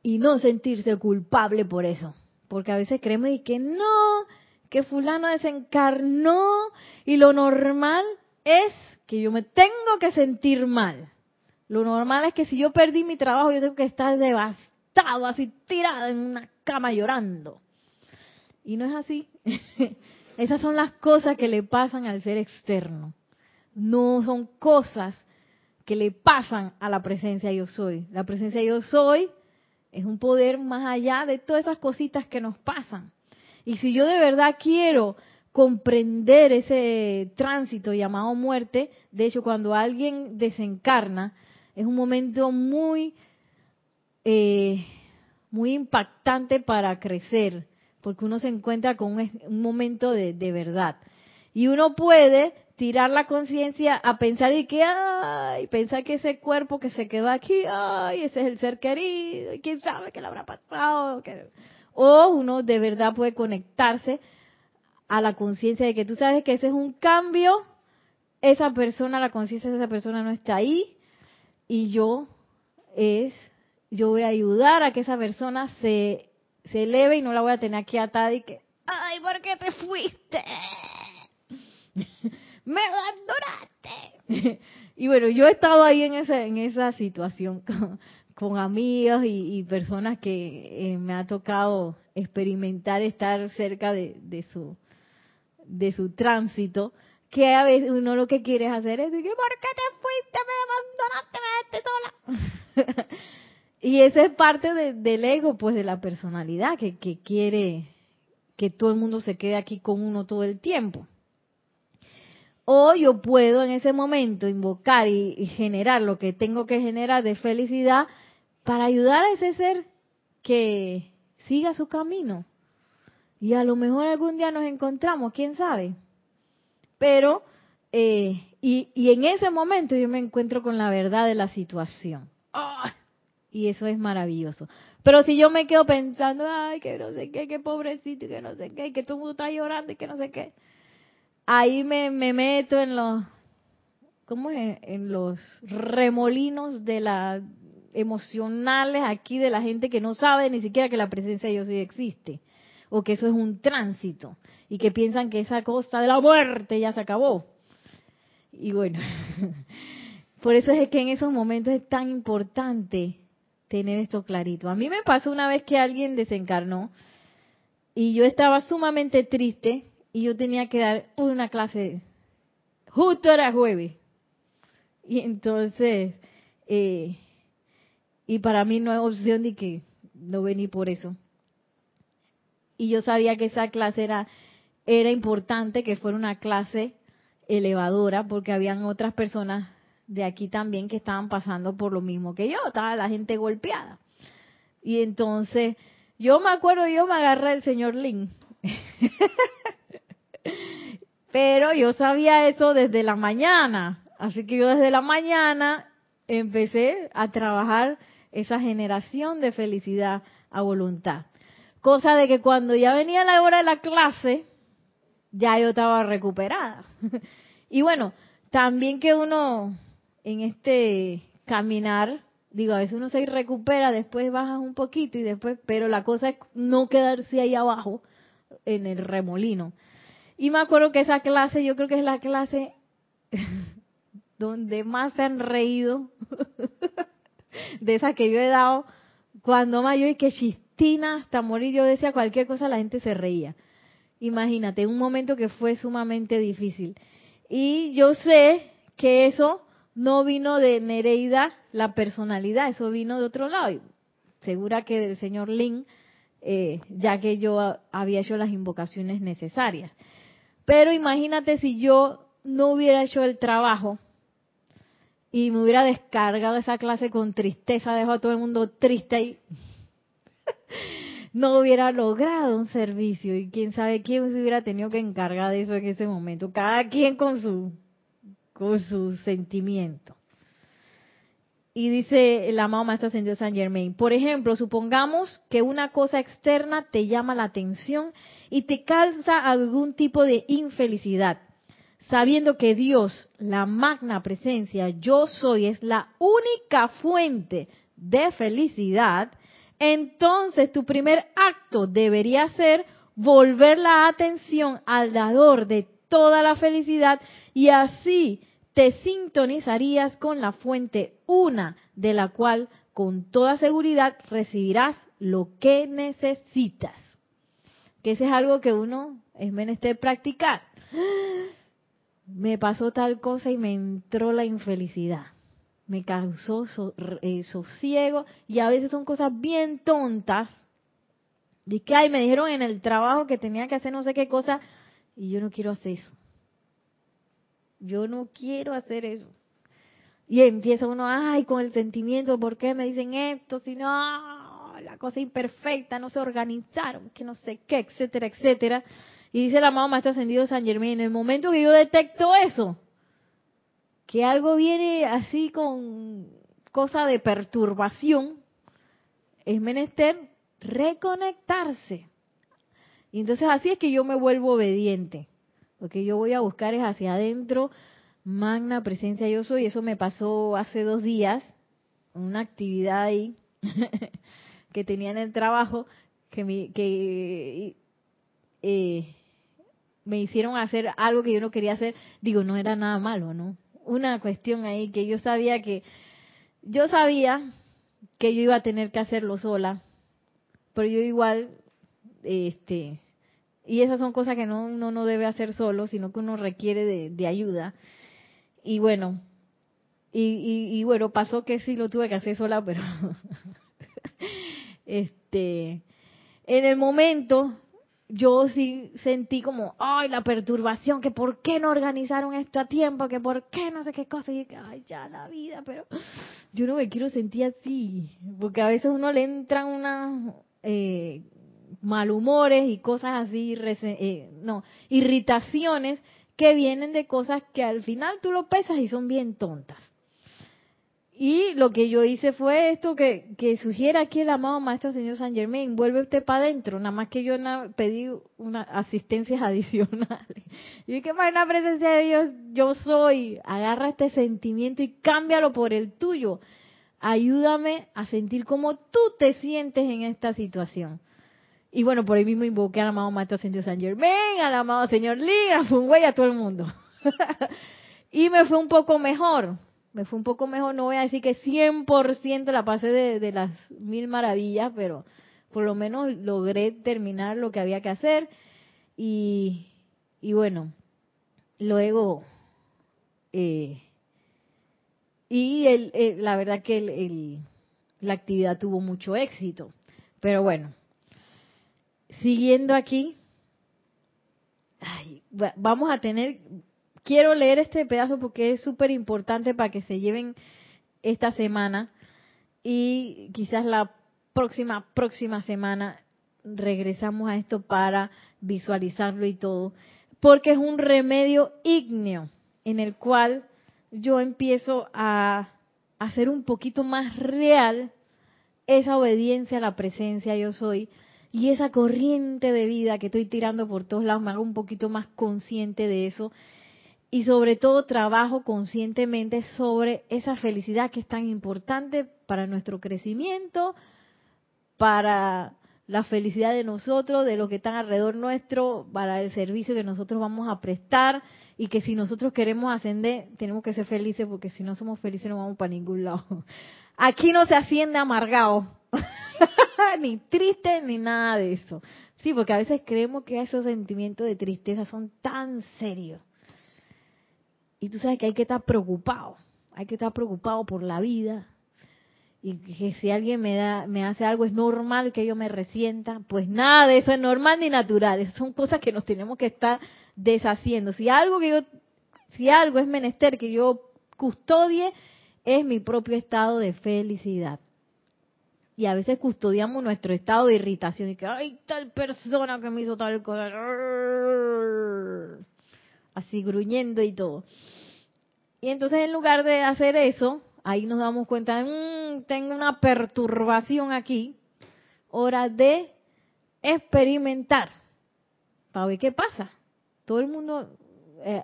Y no sentirse culpable por eso. Porque a veces creemos que no, que fulano desencarnó y lo normal es que yo me tengo que sentir mal. Lo normal es que si yo perdí mi trabajo, yo tengo que estar devastado, así tirada en una cama llorando. Y no es así. Esas son las cosas que le pasan al ser externo. No son cosas que le pasan a la presencia yo soy. La presencia yo soy es un poder más allá de todas esas cositas que nos pasan. Y si yo de verdad quiero comprender ese tránsito llamado muerte, de hecho cuando alguien desencarna, es un momento muy, eh, muy impactante para crecer, porque uno se encuentra con un, momento de, verdad. Y uno puede tirar la conciencia a pensar y que, ay, pensar que ese cuerpo que se quedó aquí, ay, ese es el ser querido, y quién sabe qué le habrá pasado. O uno de verdad puede conectarse a la conciencia de que tú sabes que ese es un cambio, esa persona, la conciencia de esa persona no está ahí, y yo es, yo voy a ayudar a que esa persona se, se eleve y no la voy a tener aquí atada y que, ay, ¿por qué te fuiste? Me abandonaste. y bueno, yo he estado ahí en esa, en esa situación con, amigos y, personas que eh, me ha tocado experimentar estar cerca de, su de su tránsito que a veces uno lo que quiere es hacer es decir, ¿por qué te fuiste? Me abandonaste, me dejaste sola. y esa es parte del ego, pues de la personalidad, que, quiere que todo el mundo se quede aquí con uno todo el tiempo. O yo puedo en ese momento invocar y, generar lo que tengo que generar de felicidad para ayudar a ese ser que siga su camino. Y a lo mejor algún día nos encontramos, quién sabe. Pero, eh, y, en ese momento yo me encuentro con la verdad de la situación. ¡Ah! Y eso es maravilloso. Pero si yo me quedo pensando, ay, que no sé qué, qué pobrecito, que no sé qué, que todo el mundo está llorando y que no sé qué, ahí me, me meto en los, ¿cómo es? En los remolinos de la emocionales aquí de la gente que no sabe ni siquiera que la presencia de Dios sí existe o que eso es un tránsito y que piensan que esa costa de la muerte ya se acabó. Y bueno, por eso es que en esos momentos es tan importante tener esto clarito. A mí me pasó una vez que alguien desencarnó y yo estaba sumamente triste y yo tenía que dar una clase justo era jueves. Y entonces, eh, y para mí no hay opción de que no vení por eso y yo sabía que esa clase era, era importante, que fuera una clase elevadora, porque habían otras personas de aquí también que estaban pasando por lo mismo que yo, estaba la gente golpeada. Y entonces, yo me acuerdo, yo me agarré al señor Lin. Pero yo sabía eso desde la mañana, así que yo desde la mañana empecé a trabajar esa generación de felicidad a voluntad. Cosa de que cuando ya venía la hora de la clase, ya yo estaba recuperada. y bueno, también que uno en este caminar, digo, a veces uno se recupera, después bajas un poquito y después, pero la cosa es no quedarse ahí abajo en el remolino. Y me acuerdo que esa clase, yo creo que es la clase donde más se han reído de esa que yo he dado. Cuando más yo y que chistina hasta morir, yo decía cualquier cosa, la gente se reía. Imagínate, un momento que fue sumamente difícil. Y yo sé que eso no vino de Nereida, la personalidad, eso vino de otro lado. Segura que del señor Lin, eh, ya que yo había hecho las invocaciones necesarias. Pero imagínate si yo no hubiera hecho el trabajo y me hubiera descargado esa clase con tristeza, dejó a todo el mundo triste y no hubiera logrado un servicio y quién sabe quién se hubiera tenido que encargar de eso en ese momento, cada quien con su con su sentimiento. Y dice el amado Maestro Ascendido San Germain, por ejemplo, supongamos que una cosa externa te llama la atención y te causa algún tipo de infelicidad, sabiendo que Dios, la magna presencia, yo soy, es la única fuente de felicidad, entonces tu primer acto debería ser volver la atención al dador de toda la felicidad y así te sintonizarías con la fuente una de la cual con toda seguridad recibirás lo que necesitas. Que ese es algo que uno es menester practicar. Me pasó tal cosa y me entró la infelicidad. Me causó eh, sosiego y a veces son cosas bien tontas. De que, ay, me dijeron en el trabajo que tenía que hacer no sé qué cosa y yo no quiero hacer eso yo no quiero hacer eso. Y empieza uno, ay, con el sentimiento, ¿por qué me dicen esto? Si no, la cosa imperfecta, no se organizaron, que no sé qué, etcétera, etcétera. Y dice el amado Maestro Ascendido San Germán, en el momento que yo detecto eso, que algo viene así con cosa de perturbación, es menester reconectarse. Y entonces así es que yo me vuelvo obediente. Lo que yo voy a buscar es hacia adentro, magna presencia yo soy. Eso me pasó hace dos días, una actividad ahí que tenía en el trabajo, que, me, que eh, me hicieron hacer algo que yo no quería hacer. Digo, no era nada malo, ¿no? Una cuestión ahí que yo sabía que, yo sabía que yo iba a tener que hacerlo sola, pero yo igual, este, y esas son cosas que no, uno no debe hacer solo, sino que uno requiere de, ayuda. Y bueno, y, y, bueno, pasó que sí lo tuve que hacer sola, pero este, en el momento yo sí sentí como, ay, la perturbación, que por qué no organizaron esto a tiempo, que por qué no sé qué cosa, y que, ay, ya la vida, pero yo no me quiero sentir así, porque a veces uno le entran unas eh, malhumores y cosas así, eh, no, irritaciones que vienen de cosas que al final tú lo pesas y son bien tontas. Y lo que yo hice fue esto que, que sugiere aquí el amado Maestro Señor San Germain, vuelve usted para adentro, nada más que yo pedí una asistencias adicionales. Y más la presencia de Dios, yo soy, agarra este sentimiento y cámbialo por el tuyo. Ayúdame a sentir como tú te sientes en esta situación. Y bueno, por ahí mismo invoqué al amado Maestro Ascendido San Germain, al amado Señor Lee, a Fungway, a todo el mundo. y me fue un poco mejor. Me fue un poco mejor, no voy a decir que 100% la pasé de, las mil maravillas, pero por lo menos logré terminar lo que había que hacer. Y, y bueno, luego... Eh, y el, la verdad que el, la actividad tuvo mucho éxito. Pero bueno, siguiendo aquí, vamos a tener, quiero leer este pedazo porque es súper importante para que se lleven esta semana y quizás la próxima, próxima semana regresamos a esto para visualizarlo y todo, porque es un remedio ígneo en el cual yo empiezo a hacer un poquito más real esa obediencia a la presencia yo soy, y esa corriente de vida que estoy tirando por todos lados me hago un poquito más consciente de eso. Y sobre todo trabajo conscientemente sobre esa felicidad que es tan importante para nuestro crecimiento, para la felicidad de nosotros, de los que están alrededor nuestro, para el servicio que nosotros vamos a prestar. Y que si nosotros queremos ascender, tenemos que ser felices porque si no somos felices no vamos para ningún lado. Aquí no se asciende amargado, ni triste, ni nada de eso. Sí, porque a veces creemos que esos sentimientos de tristeza son tan serios. Y tú sabes que hay que estar preocupado, hay que estar preocupado por la vida, y que si alguien me da me hace algo es normal que yo me resienta. Pues nada de eso es normal ni natural. Esas son cosas que nos tenemos que estar deshaciendo. Si algo que yo si algo es menester que yo custodie es mi propio estado de felicidad y a veces custodiamos nuestro estado de irritación y que ay tal persona que me hizo tal cosa así gruñendo y todo y entonces en lugar de hacer eso ahí nos damos cuenta, mmm, tengo una perturbación aquí, hora de experimentar, para ver qué pasa. Todo el mundo, eh,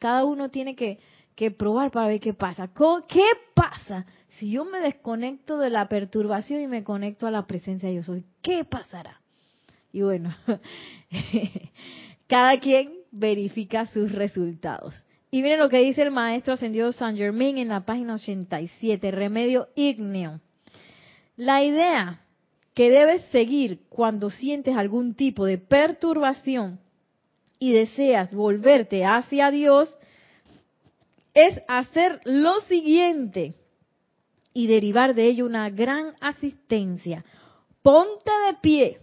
cada uno tiene que, que probar para ver qué pasa. ¿Qué pasa si yo me desconecto de la perturbación y me conecto a la presencia de yo soy? ¿Qué pasará? Y bueno, cada quien verifica sus resultados. Y miren lo que dice el maestro ascendido San Germain en la página 87, remedio ígneo. La idea que debes seguir cuando sientes algún tipo de perturbación y deseas volverte hacia Dios es hacer lo siguiente y derivar de ello una gran asistencia. Ponte de pie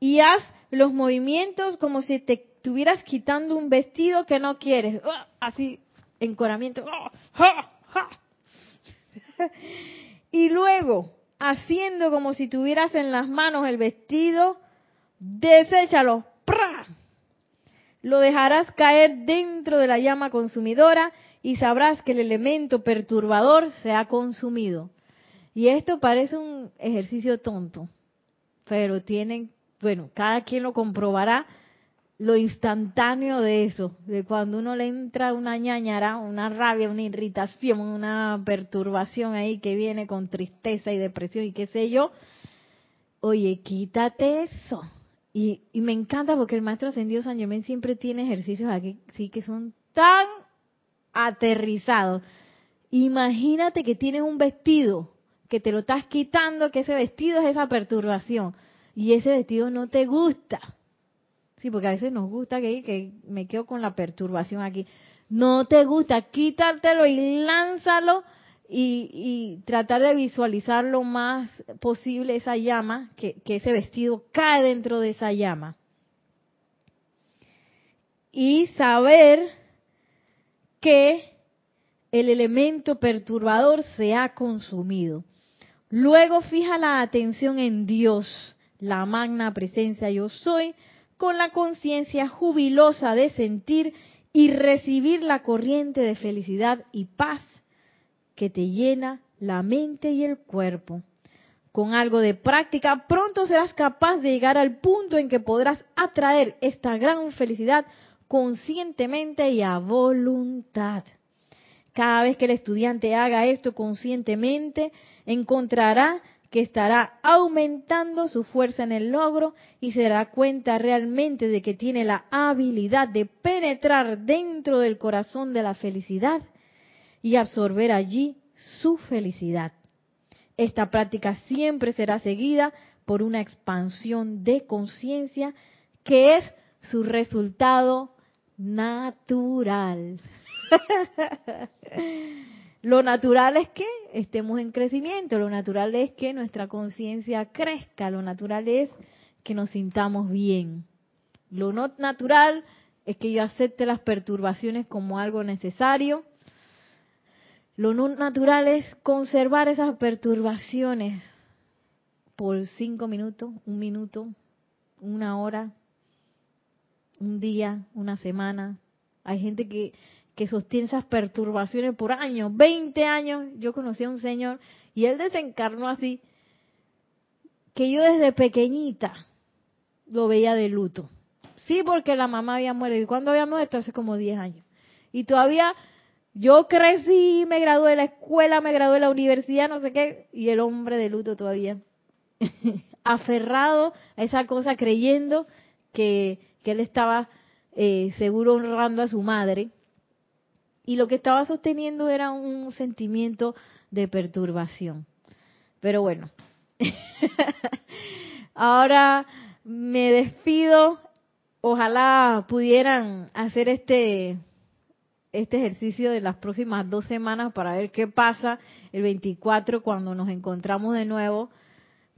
y haz los movimientos como si te estuvieras quitando un vestido que no quieres, ¡ah! así, encoramiento, ¡ah! y luego, haciendo como si tuvieras en las manos el vestido, deséchalo, lo dejarás caer dentro de la llama consumidora y sabrás que el elemento perturbador se ha consumido. Y esto parece un ejercicio tonto, pero tienen, bueno, cada quien lo comprobará lo instantáneo de eso, de cuando uno le entra una ñañara, una rabia, una irritación, una perturbación ahí que viene con tristeza y depresión y qué sé yo, oye, quítate eso. Y, y me encanta porque el maestro ascendido San Germán siempre tiene ejercicios aquí, sí, que son tan aterrizados. Imagínate que tienes un vestido, que te lo estás quitando, que ese vestido es esa perturbación, y ese vestido no te gusta Sí, porque a veces nos gusta que, que me quedo con la perturbación aquí. No te gusta, quítátelo y lánzalo y, tratar de visualizar lo más posible esa llama, que ese vestido cae dentro de esa llama. Y saber que el elemento perturbador se ha consumido. Luego fija la atención en Dios, la magna presencia yo soy, con la conciencia jubilosa de sentir y recibir la corriente de felicidad y paz que te llena la mente y el cuerpo. Con algo de práctica, pronto serás capaz de llegar al punto en que podrás atraer esta gran felicidad conscientemente y a voluntad. Cada vez que el estudiante haga esto conscientemente, encontrará que estará aumentando su fuerza en el logro y se dará cuenta realmente de que tiene la habilidad de penetrar dentro del corazón de la felicidad y absorber allí su felicidad. Esta práctica siempre será seguida por una expansión de conciencia que es su resultado natural. Lo natural es que estemos en crecimiento, lo natural es que nuestra conciencia crezca, lo natural es que nos sintamos bien. Lo no natural es que yo acepte las perturbaciones como algo necesario. Lo no natural es conservar esas perturbaciones por cinco minutos, un minuto, una hora, un día, una semana. Hay gente que que sostiene esas perturbaciones por años, 20 años. Yo conocí a un señor y él desencarnó así, que yo desde pequeñita lo veía de luto. Sí, porque la mamá había muerto. ¿Y cuándo había muerto? Hace como 10 años. Y todavía yo crecí, me gradué de la escuela, me gradué de la universidad, no sé qué, y el hombre de luto todavía. aferrado a esa cosa creyendo que, que él estaba eh, seguro honrando a su madre. Y lo que estaba sosteniendo era un sentimiento de perturbación. Pero bueno, ahora me despido. Ojalá pudieran hacer este este ejercicio de las próximas dos semanas para ver qué pasa el 24 cuando nos encontramos de nuevo,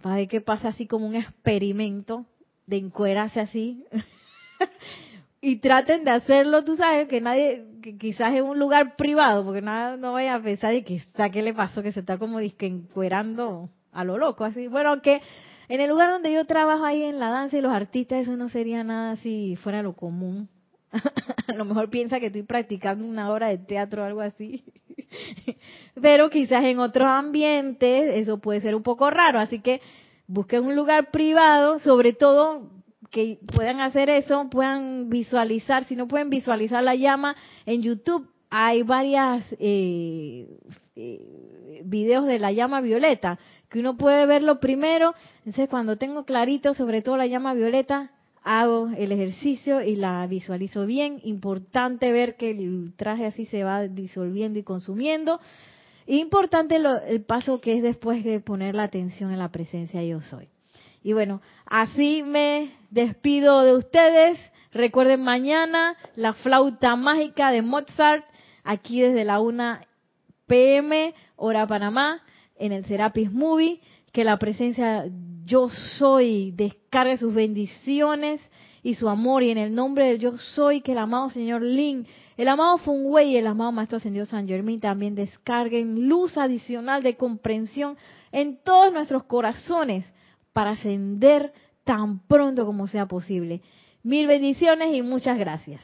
para ver qué pasa así como un experimento de encuerarse así. y traten de hacerlo, tú sabes, que nadie, que quizás en un lugar privado, porque nada, no vaya a pensar y que qué le pasó, que se está como disque encuerando a lo loco, así. Bueno, que en el lugar donde yo trabajo ahí en la danza y los artistas, eso no sería nada así fuera lo común. a lo mejor piensa que estoy practicando una obra de teatro o algo así. Pero quizás en otros ambientes eso puede ser un poco raro, así que busquen un lugar privado, sobre todo que puedan hacer eso, puedan visualizar, si no pueden visualizar la llama en YouTube, hay varias eh, eh, videos de la llama violeta, que uno puede verlo primero, entonces cuando tengo clarito sobre todo la llama violeta, hago el ejercicio y la visualizo bien. Importante ver que el traje así se va disolviendo y consumiendo. Importante el paso que es después de poner la atención en la presencia yo soy. Y bueno, así me despido de ustedes. Recuerden mañana la flauta mágica de Mozart, aquí desde la 1 pm, hora Panamá, en el Serapis Movie. Que la presencia yo soy descargue sus bendiciones y su amor y en el nombre del yo soy que el amado señor Lin, el amado Wei y el amado maestro ascendido San Germain también descarguen luz adicional de comprensión en todos nuestros corazones para ascender tan pronto como sea posible. Mil bendiciones y muchas gracias.